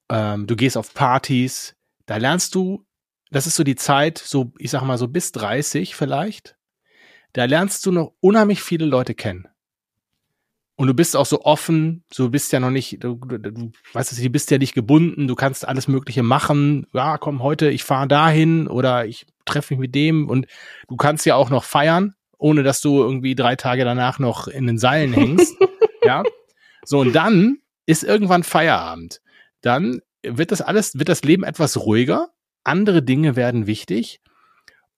ähm, du gehst auf Partys, da lernst du, das ist so die Zeit, so, ich sag mal so bis 30 vielleicht, da lernst du noch unheimlich viele Leute kennen. Und du bist auch so offen, du bist ja noch nicht, du, du, du weißt du, du bist ja nicht gebunden, du kannst alles Mögliche machen. Ja, komm, heute, ich fahre dahin oder ich treffe mich mit dem und du kannst ja auch noch feiern, ohne dass du irgendwie drei Tage danach noch in den Seilen hängst. <laughs> ja. So, und dann ist irgendwann Feierabend. Dann wird das alles, wird das Leben etwas ruhiger, andere Dinge werden wichtig.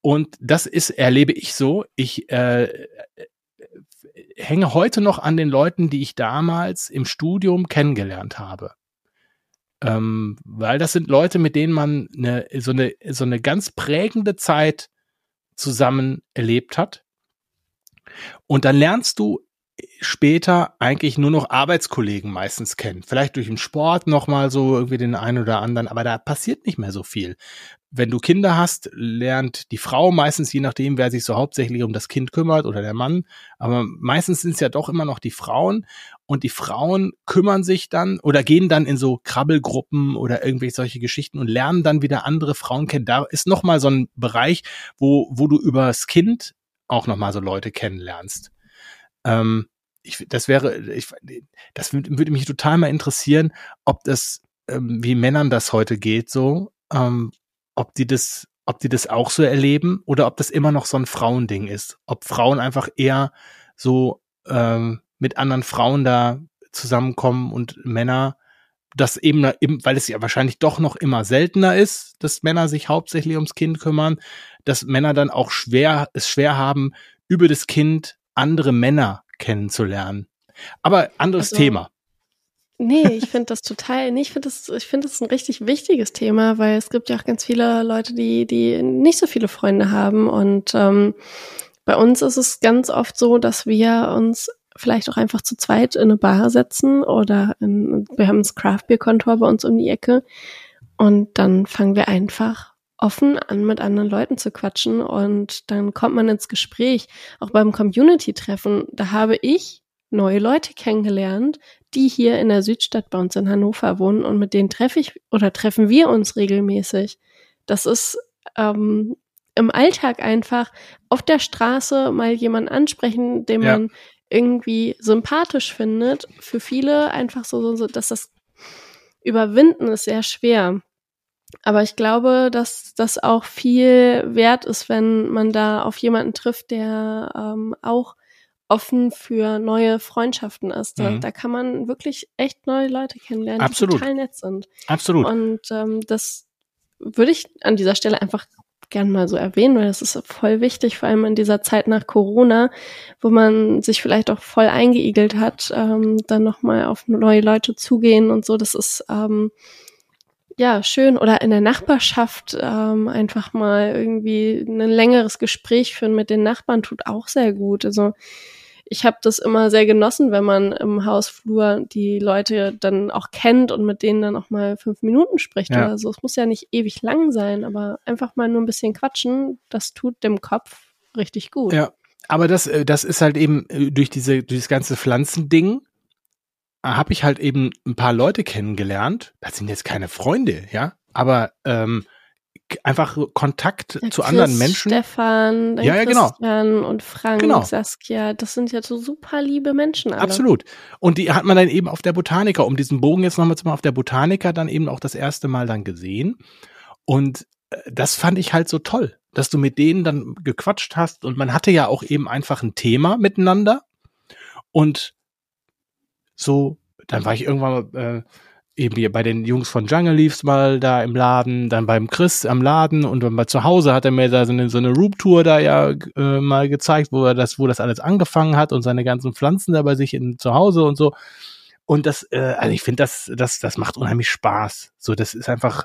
Und das ist, erlebe ich so. Ich äh, hänge heute noch an den Leuten, die ich damals im Studium kennengelernt habe. Ähm, weil das sind Leute, mit denen man eine, so, eine, so eine ganz prägende Zeit zusammen erlebt hat. Und dann lernst du später eigentlich nur noch Arbeitskollegen meistens kennen. Vielleicht durch den Sport nochmal so irgendwie den einen oder anderen, aber da passiert nicht mehr so viel wenn du Kinder hast, lernt die Frau meistens, je nachdem, wer sich so hauptsächlich um das Kind kümmert oder der Mann, aber meistens sind es ja doch immer noch die Frauen und die Frauen kümmern sich dann oder gehen dann in so Krabbelgruppen oder irgendwelche solche Geschichten und lernen dann wieder andere Frauen kennen. Da ist nochmal so ein Bereich, wo, wo du übers Kind auch nochmal so Leute kennenlernst. Ähm, ich, das wäre, ich, das würde mich total mal interessieren, ob das, ähm, wie Männern das heute geht, so, ähm, ob die das, ob die das auch so erleben oder ob das immer noch so ein Frauending ist. Ob Frauen einfach eher so ähm, mit anderen Frauen da zusammenkommen und Männer das eben, eben, weil es ja wahrscheinlich doch noch immer seltener ist, dass Männer sich hauptsächlich ums Kind kümmern, dass Männer dann auch schwer, es schwer haben, über das Kind andere Männer kennenzulernen. Aber anderes also, Thema. Nee, ich finde das total, nee, ich finde das, ich finde das ein richtig wichtiges Thema, weil es gibt ja auch ganz viele Leute, die, die nicht so viele Freunde haben und ähm, bei uns ist es ganz oft so, dass wir uns vielleicht auch einfach zu zweit in eine Bar setzen oder in, wir haben das Craft Beer Kontor bei uns um die Ecke und dann fangen wir einfach offen an, mit anderen Leuten zu quatschen und dann kommt man ins Gespräch. Auch beim Community-Treffen, da habe ich neue Leute kennengelernt, die hier in der Südstadt bei uns in Hannover wohnen und mit denen treffe ich oder treffen wir uns regelmäßig. Das ist ähm, im Alltag einfach auf der Straße mal jemanden ansprechen, den ja. man irgendwie sympathisch findet. Für viele einfach so, so, dass das Überwinden ist sehr schwer. Aber ich glaube, dass das auch viel wert ist, wenn man da auf jemanden trifft, der ähm, auch offen für neue Freundschaften ist. Da, mhm. da kann man wirklich echt neue Leute kennenlernen, Absolut. die total nett sind. Absolut. Und ähm, das würde ich an dieser Stelle einfach gern mal so erwähnen, weil das ist voll wichtig, vor allem in dieser Zeit nach Corona, wo man sich vielleicht auch voll eingeigelt hat, ähm, dann nochmal auf neue Leute zugehen und so. Das ist ähm, ja schön. Oder in der Nachbarschaft ähm, einfach mal irgendwie ein längeres Gespräch führen mit den Nachbarn tut auch sehr gut. Also ich habe das immer sehr genossen, wenn man im Hausflur die Leute dann auch kennt und mit denen dann auch mal fünf Minuten spricht ja. oder so. Es muss ja nicht ewig lang sein, aber einfach mal nur ein bisschen quatschen, das tut dem Kopf richtig gut. Ja, aber das, äh, das ist halt eben äh, durch diese, durch das ganze Pflanzending habe ich halt eben ein paar Leute kennengelernt. Das sind jetzt keine Freunde, ja, aber ähm, einfach Kontakt ja, zu Chris, anderen Menschen. Stefan, ja, ja, genau. Christian und Frank, genau. Saskia, das sind ja so super liebe Menschen. Alle. Absolut. Und die hat man dann eben auf der Botaniker, um diesen Bogen jetzt nochmal zu machen, auf der Botaniker dann eben auch das erste Mal dann gesehen. Und äh, das fand ich halt so toll, dass du mit denen dann gequatscht hast und man hatte ja auch eben einfach ein Thema miteinander. Und so, dann war ich irgendwann äh, eben hier bei den Jungs von Jungle Leaves mal da im Laden, dann beim Chris am Laden und dann bei zu Hause hat er mir da so eine, so eine Roop-Tour da ja äh, mal gezeigt, wo er das, wo das alles angefangen hat und seine ganzen Pflanzen da bei sich in, zu Hause und so. Und das, äh, also ich finde, das, das, das macht unheimlich Spaß. So, das ist einfach,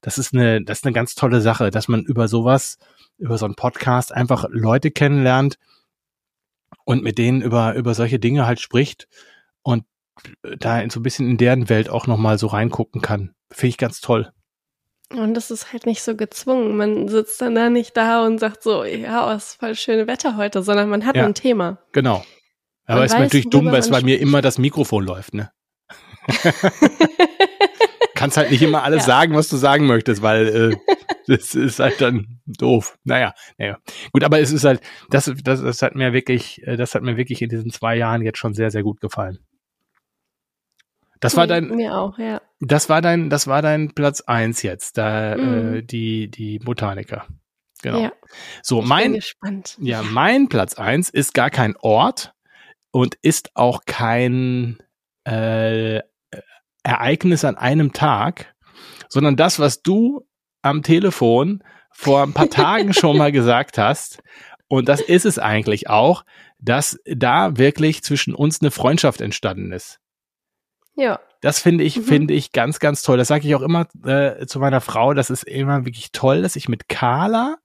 das ist eine, das ist eine ganz tolle Sache, dass man über sowas, über so einen Podcast einfach Leute kennenlernt und mit denen über, über solche Dinge halt spricht und da so ein bisschen in deren Welt auch nochmal so reingucken kann. Finde ich ganz toll. Und das ist halt nicht so gezwungen. Man sitzt dann da nicht da und sagt so, ja, oh, ist voll schöne Wetter heute, sondern man hat Ja. ein Thema. Genau. Man Aber ist weiß, natürlich dumm, weil es man bei mir immer das Mikrofon läuft, ne? <laughs> Kannst halt nicht immer alles Ja. sagen, was du sagen möchtest, weil äh, <laughs> das ist halt dann doof. Naja, naja. Gut, aber es ist halt, das, das, das hat mir wirklich, äh, das hat mir wirklich in diesen zwei Jahren jetzt schon sehr, sehr gut gefallen. Das war dein, Mir auch, ja. das war dein, das war dein Platz eins jetzt, da, Mhm. äh, die, die Botaniker. Genau. ja. So, Ich mein, bin gespannt. ja, mein Platz eins ist gar kein Ort und ist auch kein äh, Ereignis an einem Tag, sondern das, was du am Telefon vor ein paar Tagen schon mal <laughs> gesagt hast. Und das ist es eigentlich auch, dass da wirklich zwischen uns eine Freundschaft entstanden ist. Ja. Das finde ich, Mhm. finde ich ganz, ganz toll. Das sage ich auch immer äh, zu meiner Frau. Das ist immer wirklich toll, dass ich mit Carla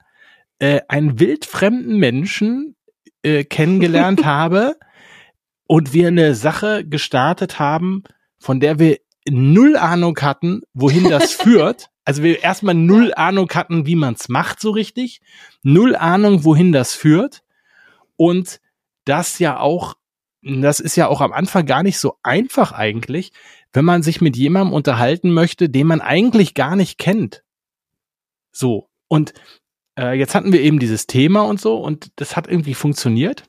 äh, einen wildfremden Menschen äh, kennengelernt <laughs> habe und wir eine Sache gestartet haben, von der wir null Ahnung hatten, wohin das <laughs> führt. Also wir erstmal null Ahnung hatten, wie man's macht so richtig, null Ahnung, wohin das führt und das ja auch, das ist ja auch am Anfang gar nicht so einfach eigentlich, wenn man sich mit jemandem unterhalten möchte, den man eigentlich gar nicht kennt. So und äh, jetzt hatten wir eben dieses Thema und so und das hat irgendwie funktioniert.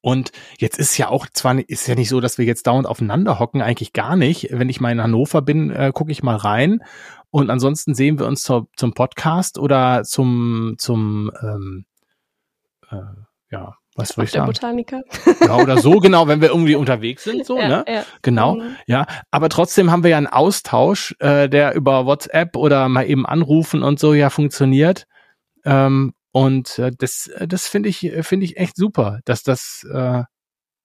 Und jetzt ist ja auch zwar ist ja nicht so, dass wir jetzt dauernd aufeinander hocken, eigentlich gar nicht. Wenn ich mal in Hannover bin, äh, gucke ich mal rein. Und ansonsten sehen wir uns zur, zum Podcast oder zum zum ähm, äh, ja, was soll ich der sagen? Botaniker. Ja, oder so, genau, wenn wir irgendwie unterwegs sind, so, <laughs> ja, ne? Ja. Genau. Mhm. Ja, aber trotzdem haben wir ja einen Austausch, äh, der über WhatsApp oder mal eben anrufen und so ja funktioniert. Ähm, und äh, das, äh, das finde ich, äh, finde ich echt super, dass das, äh,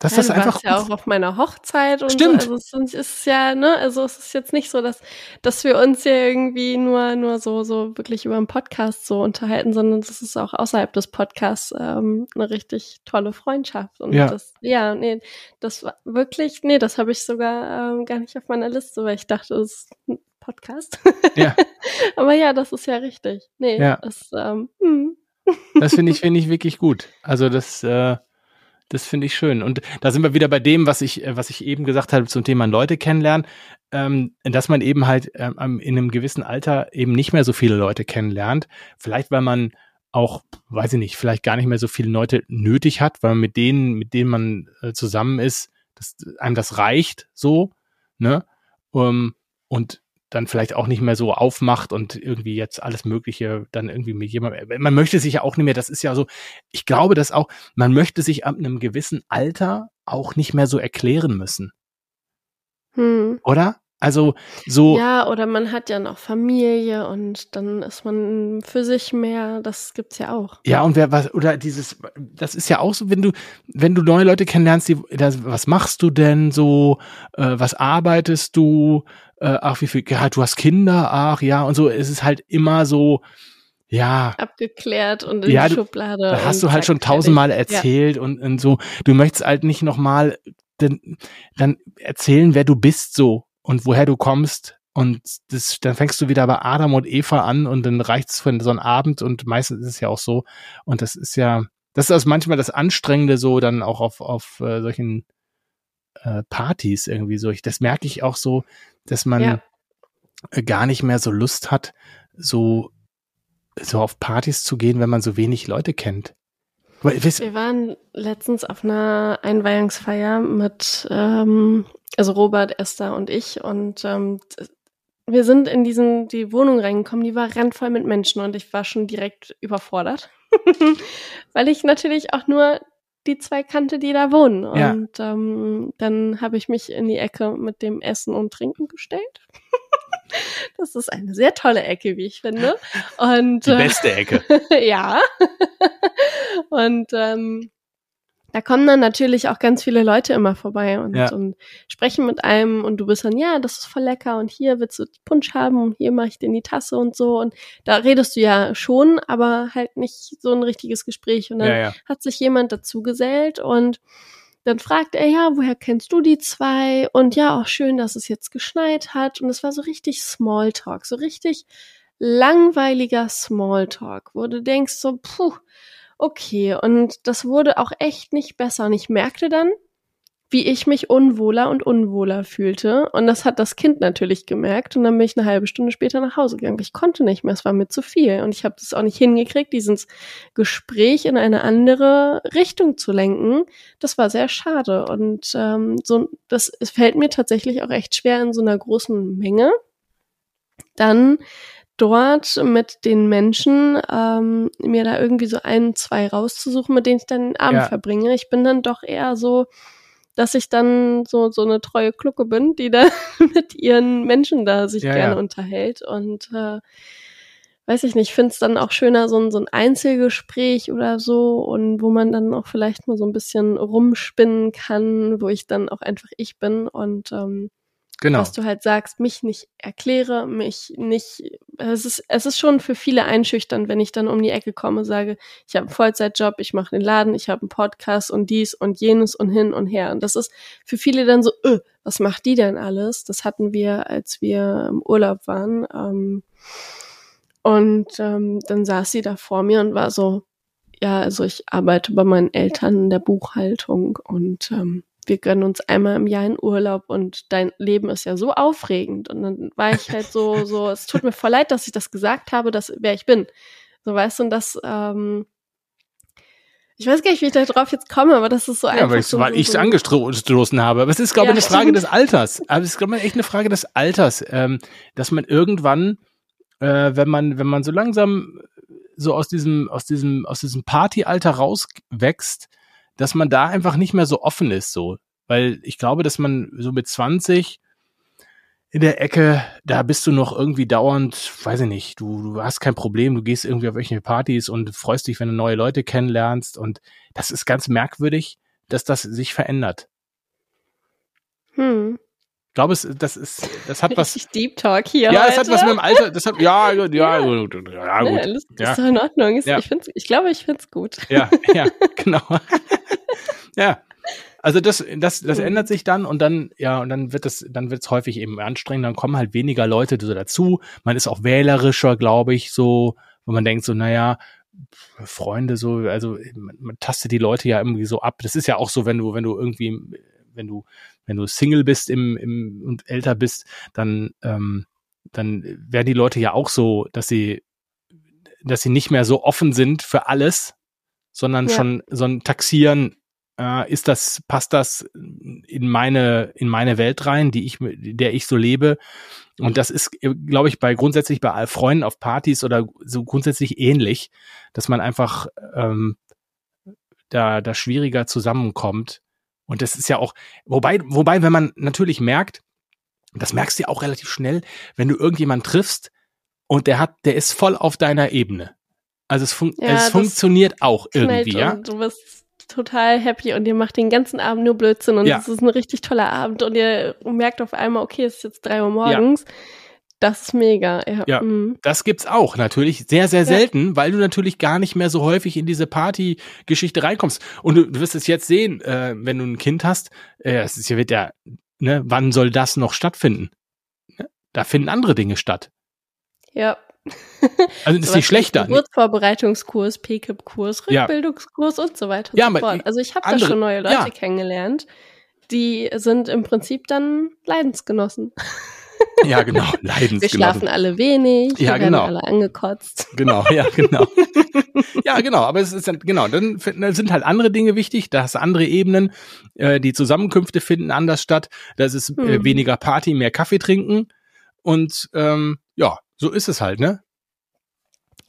ja, das du einfach. ja auch auf meiner Hochzeit und Stimmt. so. Also es ist ja, ne, also es ist jetzt nicht so, dass, dass wir uns ja irgendwie nur, nur so, so wirklich über einen Podcast so unterhalten, sondern es ist auch außerhalb des Podcasts ähm, eine richtig tolle Freundschaft. Und Ja. das, ja, nee, das war wirklich, nee, das habe ich sogar ähm, gar nicht auf meiner Liste, weil ich dachte, es ist ein Podcast. Ja. <laughs> Aber ja, das ist ja richtig. Nee, Ja. das, ähm, hm. Das finde ich, finde ich wirklich gut. Also das, äh, das finde ich schön. Und da sind wir wieder bei dem, was ich, äh, was ich eben gesagt habe zum Thema Leute kennenlernen, ähm, dass man eben halt ähm, in einem gewissen Alter eben nicht mehr so viele Leute kennenlernt. Vielleicht, weil man auch, weiß ich nicht, vielleicht gar nicht mehr so viele Leute nötig hat, weil man mit denen, mit denen man äh, zusammen ist, dass einem das reicht so, ne? Um, und dann vielleicht auch nicht mehr so aufmacht und irgendwie jetzt alles Mögliche dann irgendwie mit jemandem. Man möchte sich ja auch nicht mehr, das ist ja so, ich glaube, dass auch, man möchte sich ab einem gewissen Alter auch nicht mehr so erklären müssen, Hm. oder? Also so, Ja, oder man hat ja noch Familie und dann ist man für sich mehr, das gibt's ja auch. Ja, und wer was, oder dieses, das ist ja auch so, wenn du, wenn du neue Leute kennenlernst, die, das, was machst du denn so, äh, was arbeitest du, äh, ach, wie viel, ja, du hast Kinder, ach ja, und so, es ist halt immer so, ja, Abgeklärt und in Ja, die Schublade. da hast du halt schon tausendmal erzählt und, und so, du möchtest halt nicht nochmal dann, dann erzählen, wer du bist so und woher du kommst. Und das, dann fängst du wieder bei Adam und Eva an und dann reicht's für so einen Abend und meistens ist es ja auch so. Und das ist ja, das ist also manchmal das Anstrengende so dann auch auf, auf äh, solchen äh, Partys irgendwie so. Ich, das merke ich auch so, dass man Ja. äh, gar nicht mehr so Lust hat, so, so auf Partys zu gehen, wenn man so wenig Leute kennt. Wisst, Wir waren letztens auf einer Einweihungsfeier mit, ähm, also Robert, Esther und ich und ähm, wir sind in diesen, die Wohnung reingekommen, die war randvoll mit Menschen und ich war schon direkt überfordert, <laughs> weil ich natürlich auch nur die zwei kannte, die da wohnen. Ja. Und ähm, dann habe ich mich in die Ecke mit dem Essen und Trinken gestellt. <laughs> Das ist eine sehr tolle Ecke, wie ich finde. <laughs> Und die äh, beste Ecke. <laughs> ja. und ähm, da kommen dann natürlich auch ganz viele Leute immer vorbei und, Ja. und sprechen mit einem und du bist dann, ja, das ist voll lecker und hier willst du Punsch haben und hier mache ich dir in die Tasse und so und da redest du ja schon, aber halt nicht so ein richtiges Gespräch und dann Ja, ja. hat sich jemand dazu gesellt und dann fragt er, ja, woher kennst du die zwei? Und ja, auch schön, dass es jetzt geschneit hat. Und es war so richtig Smalltalk, so richtig langweiliger Smalltalk, wo du denkst so, puh, okay. Und das wurde auch echt nicht besser. Und ich merkte dann, wie ich mich unwohler und unwohler fühlte. Und das hat das Kind natürlich gemerkt. Und dann bin ich eine halbe Stunde später nach Hause gegangen. Ich konnte nicht mehr, es war mir zu viel. Und ich habe das auch nicht hingekriegt, dieses Gespräch in eine andere Richtung zu lenken. Das war sehr schade. Und ähm, so, das es fällt mir tatsächlich auch echt schwer in so einer großen Menge. Dann dort mit den Menschen ähm, mir da irgendwie so ein, zwei rauszusuchen, mit denen ich dann den Abend ja. verbringe. Ich bin dann doch eher so, dass ich dann so, so eine treue Klucke bin, die da <laughs> mit ihren Menschen da sich ja, gerne ja. unterhält. Und äh, weiß ich nicht, finde es dann auch schöner, so ein, so ein Einzelgespräch oder so und wo man dann auch vielleicht mal so ein bisschen rumspinnen kann, wo ich dann auch einfach ich bin und ähm, Genau. Dass du halt sagst, mich nicht erkläre, mich nicht. Es ist, es ist schon für viele einschüchternd, wenn ich dann um die Ecke komme, sage, ich habe einen Vollzeitjob, ich mache den Laden, ich habe einen Podcast und dies und jenes und hin und her. Und das ist für viele dann so, öh, was macht die denn alles? Das hatten wir, als wir im Urlaub waren. Ähm, und ähm, dann saß sie da vor mir und war so, ja, also ich arbeite bei meinen Eltern in der Buchhaltung und ähm, wir gönnen uns einmal im Jahr in Urlaub und dein Leben ist ja so aufregend. Und dann war ich halt so, so, <laughs> es tut mir voll leid, dass ich das gesagt habe, dass wer ich bin. So weißt du, und das, ähm, ich weiß gar nicht, wie ich da drauf jetzt komme, aber das ist so ja, einfach. Weil, so, weil ich es so angestoßen habe. Aber es ist, glaube ich, ja, eine Frage stimmt. des Alters. Aber es ist, glaube ich, echt eine Frage des Alters, ähm, dass man irgendwann, äh, wenn man, wenn man so langsam so aus diesem, aus diesem, aus diesem Partyalter rauswächst, dass man da einfach nicht mehr so offen ist, so. Weil ich glaube, dass man so mit 20 in der Ecke, da bist du noch irgendwie dauernd, weiß ich nicht, du, du hast kein Problem, du gehst irgendwie auf irgendwelche Partys und freust dich, wenn du neue Leute kennenlernst. Und das ist ganz merkwürdig, dass das sich verändert. Hm. Ich glaube, es, das ist, das hat <laughs> was. Deep Talk hier. Ja, es hat was mit dem Alter. Das hat, ja, ja, ja, ja, gut. Ja, gut. Ja, ist ja. doch in Ordnung. Ja. Ich, ich glaube, ich finde es gut. Ja, ja, <laughs> genau. Ja. Also das, das, das mhm. ändert sich dann und dann, ja, und dann wird es, dann wird es häufig eben anstrengend, dann kommen halt weniger Leute so dazu. Man ist auch wählerischer, glaube ich, so, wo man denkt so, naja, Freunde so, also man, man tastet die Leute ja irgendwie so ab. Das ist ja auch so, wenn du, wenn du irgendwie, wenn du, wenn du Single bist im, im und älter bist, dann, ähm, dann werden die Leute ja auch so, dass sie, dass sie nicht mehr so offen sind für alles, sondern ja. schon so ein Taxieren äh, ist das, passt das in meine, in meine Welt rein, die ich, der ich so lebe. Und das ist, glaube ich, bei grundsätzlich bei Freunden auf Partys oder so grundsätzlich ähnlich, dass man einfach ähm, da, da schwieriger zusammenkommt. Und das ist ja auch, wobei, wobei, wenn man natürlich merkt, das merkst du ja auch relativ schnell, wenn du irgendjemand triffst und der hat, der ist voll auf deiner Ebene. Also es, fun ja, es funktioniert auch irgendwie, ja. Du bist total happy und ihr macht den ganzen Abend nur Blödsinn und es ist ein richtig toller Abend und ihr merkt auf einmal, okay, es ist jetzt drei Uhr morgens. Ja. Das ist mega. Ja, ja mhm. das gibt's auch natürlich sehr, sehr selten, ja. weil du natürlich gar nicht mehr so häufig in diese Party-Geschichte reinkommst. Und du, du wirst es jetzt sehen, äh, wenn du ein Kind hast, äh, es ist, wird ja, ne, wann soll das noch stattfinden? Ne? Da finden andere Dinge statt. Ja, <laughs> also das ist nicht schlechter. Geburtsvorbereitungskurs, PKIP-Kurs, Rückbildungskurs ja. und so weiter und ja, so fort. Also ich habe da schon neue Leute ja. kennengelernt, die sind im Prinzip dann Leidensgenossen. <laughs> Ja, genau, <laughs> Leidensgenossen. Wir schlafen alle wenig, ja, wir genau. alle angekotzt. Genau, ja, genau. ja, genau, aber es ist dann, genau, dann sind halt andere Dinge wichtig, da hast du andere Ebenen, äh, die Zusammenkünfte finden anders statt, das ist äh, hm. weniger Party, mehr Kaffee trinken und ähm, ja, so ist es halt, ne?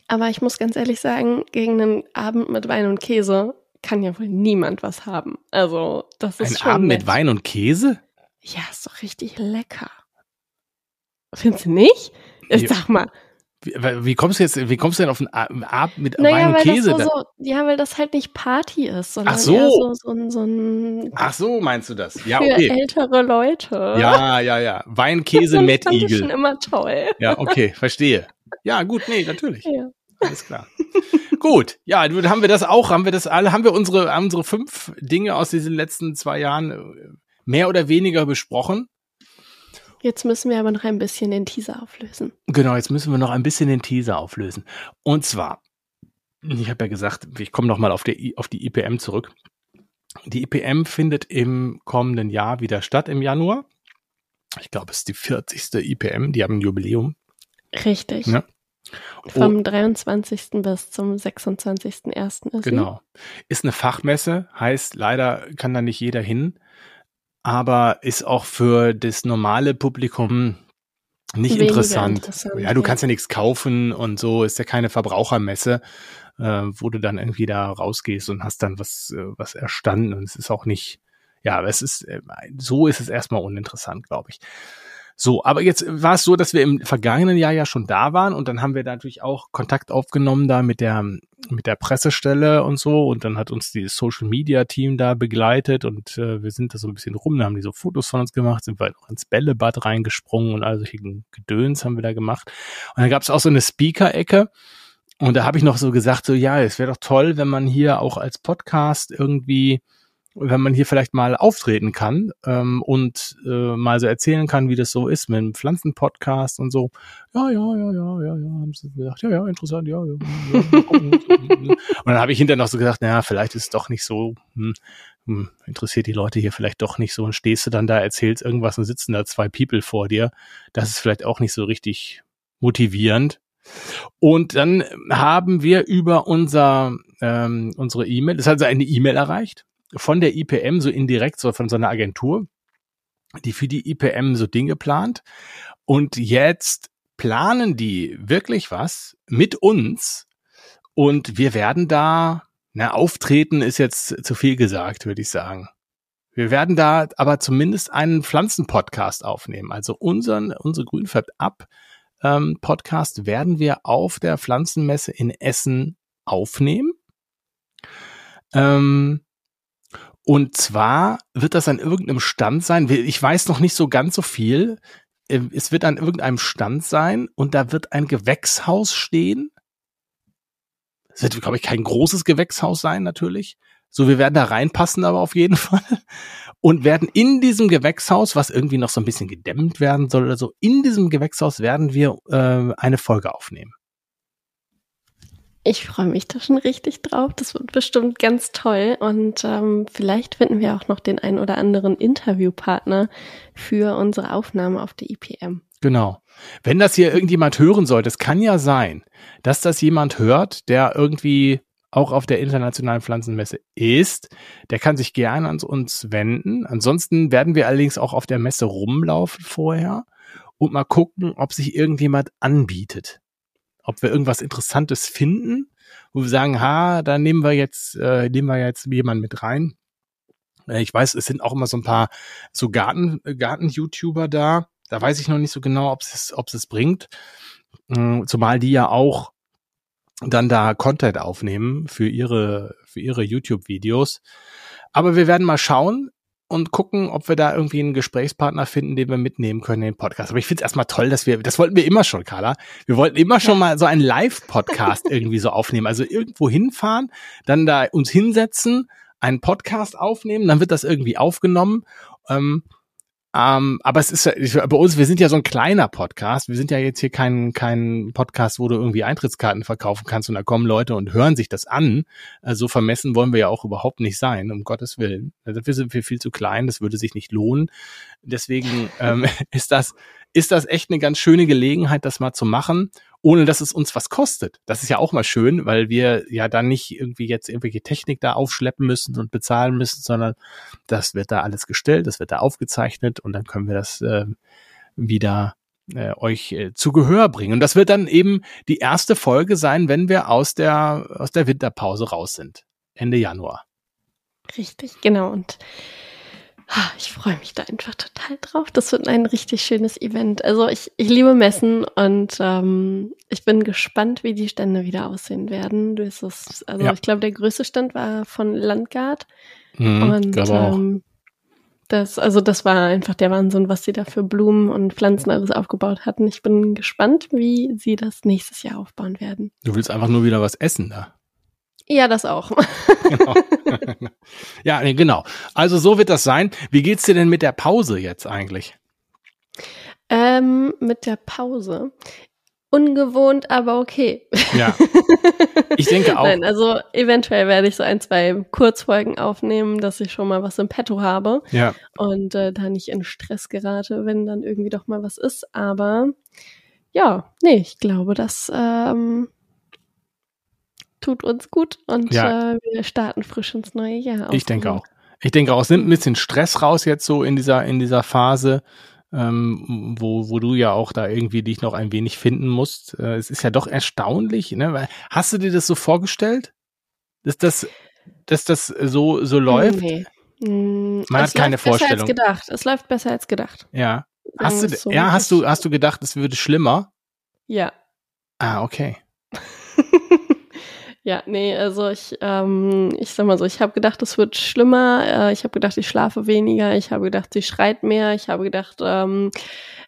Aber ich muss ganz ehrlich sagen, gegen einen Abend mit Wein und Käse kann ja wohl niemand was haben. Also, das ist Ein schon. Ein Abend nett. mit Wein und Käse? Ja, ist doch richtig lecker. Findest du nicht? Ich sag mal, wie, wie, kommst du jetzt, wie kommst du denn auf einen Abend mit naja, Wein und Käse? So, so, ja, weil das halt nicht Party ist, sondern Ach so. so, so, so ein Ach so, meinst du das? Ja, für okay. ältere Leute. Ja, ja, ja. Wein, Käse, Mettigel. Das schon immer toll. Ja, okay, verstehe. Ja, gut, nee, natürlich. Ja. Alles klar. Gut, ja, haben wir das auch, haben wir das alle, haben wir unsere, unsere fünf Dinge aus diesen letzten zwei Jahren äh, mehr oder weniger besprochen. Jetzt müssen wir aber noch ein bisschen den Teaser auflösen. Genau, jetzt müssen wir noch ein bisschen den Teaser auflösen. Und zwar, ich habe ja gesagt, ich komme nochmal auf, auf die IPM zurück. Die IPM findet im kommenden Jahr wieder statt, im Januar. Ich glaube, es ist die 40. IPM, die haben ein Jubiläum. Richtig. Ja. Vom oh. 23. bis zum 26.01. ist Genau. Ist eine Fachmesse, heißt leider kann da nicht jeder hin, aber ist auch für das normale Publikum nicht interessant. interessant. Ja, du kannst ja nichts kaufen und so, ist ja keine Verbrauchermesse, äh, wo du dann irgendwie da rausgehst und hast dann was, äh, was erstanden und es ist auch nicht, ja, es ist, äh, so ist es erstmal uninteressant, glaube ich. So, aber jetzt war es so, dass wir im vergangenen Jahr ja schon da waren und dann haben wir natürlich auch Kontakt aufgenommen da mit der mit der Pressestelle und so und dann hat uns die Social Media Team da begleitet und äh, wir sind da so ein bisschen rum, da haben die so Fotos von uns gemacht, sind wir auch ins Bällebad reingesprungen und all solche Gedöns haben wir da gemacht. Und dann gab es auch so eine Speaker-Ecke und da habe ich noch so gesagt, so ja, es wäre doch toll, wenn man hier auch als Podcast irgendwie wenn man hier vielleicht mal auftreten kann ähm, und äh, mal so erzählen kann, wie das so ist mit einem Pflanzenpodcast und so. Ja, ja, ja, ja, ja, ja, haben sie gesagt, ja, ja, interessant, ja, ja. ja <laughs> und dann habe ich hinterher noch so gesagt, naja, vielleicht ist es doch nicht so, hm, hm, interessiert die Leute hier vielleicht doch nicht so und stehst du dann da, erzählst irgendwas und sitzen da zwei People vor dir. Das ist vielleicht auch nicht so richtig motivierend. Und dann haben wir über unser ähm, unsere E-Mail, das hat also eine E-Mail erreicht von der IPM so indirekt, so von so einer Agentur, die für die IPM so Dinge plant. Und jetzt planen die wirklich was mit uns und wir werden da, na, auftreten ist jetzt zu viel gesagt, würde ich sagen. Wir werden da aber zumindest einen Pflanzenpodcast aufnehmen. Also unseren, unsere Grünfärbt ab ähm, Podcast werden wir auf der Pflanzenmesse in Essen aufnehmen. Ähm, und zwar wird das an irgendeinem Stand sein. Ich weiß noch nicht so ganz so viel. Ähm, es wird an irgendeinem Stand sein und da wird ein Gewächshaus stehen. Es wird, glaube ich, kein großes Gewächshaus sein, natürlich. So, wir werden da reinpassen, aber auf jeden <laughs> Fall. Und werden in diesem Gewächshaus, was irgendwie noch so ein bisschen gedämmt werden soll oder so, in diesem Gewächshaus werden wir äh, eine Folge aufnehmen. Ich freue mich da schon richtig drauf. Das wird bestimmt ganz toll. Und ähm, vielleicht finden wir auch noch den ein oder anderen Interviewpartner für unsere Aufnahme auf der IPM. Genau. Wenn das hier irgendjemand hören sollte, es kann ja sein, dass das jemand hört, der irgendwie auch auf der internationalen Pflanzenmesse ist, der kann sich gerne an uns wenden. Ansonsten werden wir allerdings auch auf der Messe rumlaufen vorher und mal gucken, ob sich irgendjemand anbietet ob wir irgendwas Interessantes finden, wo wir sagen, ha, da nehmen wir jetzt, äh, nehmen wir jetzt jemanden mit rein. Äh, ich weiß, es sind auch immer so ein paar so Garten, Garten-YouTuber da. Da weiß ich noch nicht so genau, ob es, ob es bringt. Äh, zumal die ja auch dann da Content aufnehmen für ihre, für ihre YouTube-Videos. Aber wir werden mal schauen und gucken, ob wir da irgendwie einen Gesprächspartner finden, den wir mitnehmen können in den Podcast. Aber ich finde es erstmal toll, dass wir, das wollten wir immer schon, Carla. Wir wollten immer schon mal so einen Live-Podcast <laughs> irgendwie so aufnehmen. Also irgendwo hinfahren, dann da uns hinsetzen, einen Podcast aufnehmen, dann wird das irgendwie aufgenommen. Ähm, ähm, aber es ist ja, bei uns, wir sind ja so ein kleiner Podcast. Wir sind ja jetzt hier kein, kein Podcast, wo du irgendwie Eintrittskarten verkaufen kannst und da kommen Leute und hören sich das an. Also vermessen wollen wir ja auch überhaupt nicht sein, um Gottes Willen. Dafür sind wir viel zu klein, das würde sich nicht lohnen. Deswegen ähm, <laughs> ist das, ist das echt eine ganz schöne Gelegenheit, das mal zu machen ohne dass es uns was kostet. Das ist ja auch mal schön, weil wir ja dann nicht irgendwie jetzt irgendwelche Technik da aufschleppen müssen und bezahlen müssen, sondern das wird da alles gestellt, das wird da aufgezeichnet und dann können wir das äh, wieder äh, euch äh, zu Gehör bringen. Und das wird dann eben die erste Folge sein, wenn wir aus der, aus der Winterpause raus sind. Ende Januar. Richtig, genau. Und ich freue mich da einfach total drauf. Das wird ein richtig schönes Event. Also ich, ich liebe Messen und ähm, ich bin gespannt, wie die Stände wieder aussehen werden. Das ist, also ja. ich glaube, der größte Stand war von Landgard. Mhm, und ähm, Das, also das war einfach der Wahnsinn, was sie da für Blumen und Pflanzen alles aufgebaut hatten. Ich bin gespannt, wie sie das nächstes Jahr aufbauen werden. Du willst einfach nur wieder was essen da. Ja, das auch. <laughs> Genau. <laughs> ja, nee, genau. Also so wird das sein. Wie geht's dir denn mit der Pause jetzt eigentlich? Ähm, mit der Pause. Ungewohnt, aber okay. Ja. Ich denke <laughs> auch. Nein, also eventuell werde ich so ein, zwei Kurzfolgen aufnehmen, dass ich schon mal was im Petto habe Ja. und äh, da nicht in Stress gerate, wenn dann irgendwie doch mal was ist. Aber ja, nee, ich glaube, das ähm, tut uns gut und Ja. äh, wir starten frisch ins neue Jahr. Ich denke auch. Ich denke auch, es nimmt ein bisschen Stress raus jetzt so in dieser, in dieser Phase, ähm, wo, wo du ja auch da irgendwie dich noch ein wenig finden musst. Äh, es ist ja doch erstaunlich, ne? Hast du dir das so vorgestellt? Dass das, dass das so, so läuft? Nee. Mm, Man es hat keine Vorstellung. Gedacht. Es läuft besser als gedacht. Ja. Hast du, so. ja, hast du, hast du gedacht, es würde schlimmer? Ja. Ah, okay. Ja, nee, also ich, ähm, ich sag mal so, ich habe gedacht, es wird schlimmer. Äh, ich habe gedacht, ich schlafe weniger. Ich habe gedacht, sie schreit mehr. Ich habe gedacht, ähm,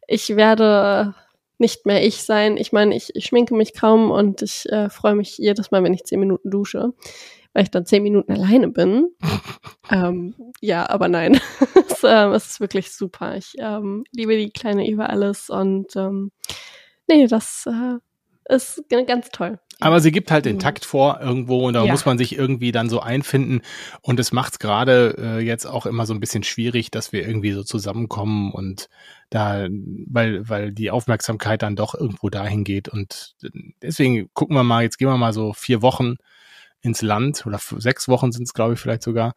ich werde nicht mehr ich sein. Ich meine, ich, ich schminke mich kaum und ich äh, freue mich jedes Mal, wenn ich zehn Minuten dusche, weil ich dann zehn Minuten alleine bin. <laughs> ähm, ja, aber nein, <laughs> es, ähm, es ist wirklich super. Ich ähm, liebe die kleine über alles und ähm, nee, das äh, ist ganz toll. Aber sie gibt halt den Mhm. Takt vor irgendwo und da Ja. muss man sich irgendwie dann so einfinden. Und es macht es gerade äh, jetzt auch immer so ein bisschen schwierig, dass wir irgendwie so zusammenkommen und da, weil, weil die Aufmerksamkeit dann doch irgendwo dahin geht. Und deswegen gucken wir mal, jetzt gehen wir mal so vier Wochen ins Land oder sechs Wochen sind es, glaube ich, vielleicht sogar.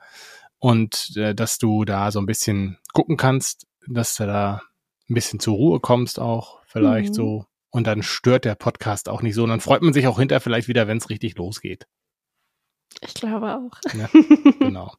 Und äh, dass du da so ein bisschen gucken kannst, dass du da ein bisschen zur Ruhe kommst auch, vielleicht Mhm. so. Und dann stört der Podcast auch nicht so. Und dann freut man sich auch hinterher vielleicht wieder, wenn es richtig losgeht. Ich glaube auch. Ja, <laughs> genau.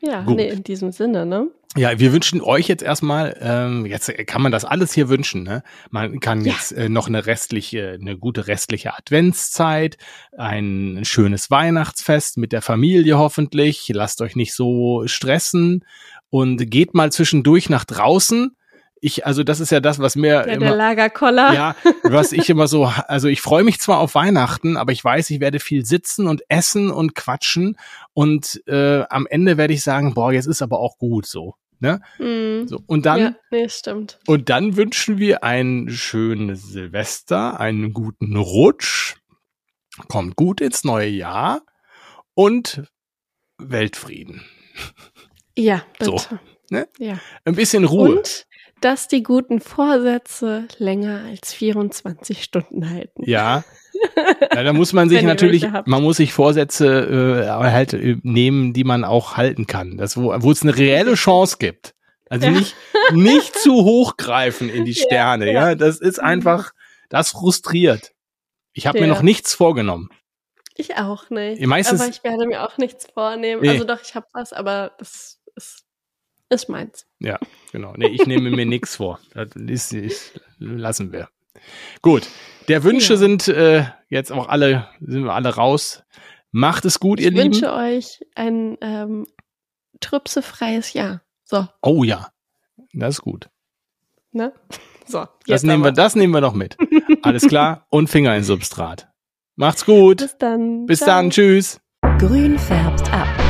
ja, Gut. nee, in diesem Sinne, ne? Ja, wir wünschen euch jetzt erstmal, ähm, jetzt kann man das alles hier wünschen, ne? Man kann Ja. jetzt äh, noch eine restliche, eine gute restliche Adventszeit, ein schönes Weihnachtsfest mit der Familie hoffentlich. Lasst euch nicht so stressen und geht mal zwischendurch nach draußen. Ich, also das ist ja das, was mir Ja, der immer, Lagerkoller. ja, was ich immer so, also ich freue mich zwar auf Weihnachten, aber ich weiß, ich werde viel sitzen und essen und quatschen und äh, am Ende werde ich sagen, boah, jetzt ist aber auch gut so. Ne? Mhm. So, und dann, ja, nee, stimmt. und dann wünschen wir ein schönes Silvester, einen guten Rutsch, kommt gut ins neue Jahr und Weltfrieden. Ja, So, bitte. ne? Ja. Ein bisschen Ruhe. Und dass die guten Vorsätze länger als 24 Stunden halten. Ja. <laughs> ja. Da muss man sich natürlich, man muss sich Vorsätze äh, halt äh, nehmen, die man auch halten kann. Das, wo, wo es eine reelle Chance gibt. Also Ja. nicht, nicht zu hoch greifen in die <laughs> Ja, Sterne. Ja, ja. Mhm. das ist einfach, das frustriert. Ich habe mir Ja. noch nichts vorgenommen. Ich auch nicht. Meistens- aber ich werde mir auch nichts vornehmen. Nee. Also doch, ich habe was, aber das ist, meins. Ja, genau. Nee, ich nehme mir nichts vor. Das ist, ist, lassen wir. Gut. Der Wünsche Ja. sind äh, jetzt auch alle, sind wir alle raus. Macht es gut, ihr Ich wünsche Lieben. euch ein ähm, trüpsefreies Jahr. So, Oh ja. Das ist gut. ne? <laughs> So, Das nehmen, wir, das nehmen wir noch mit. Alles klar. Und Finger ins Substrat. Macht's gut. Bis dann. Bis Ciao. dann. Tschüss. Grün färbt ab.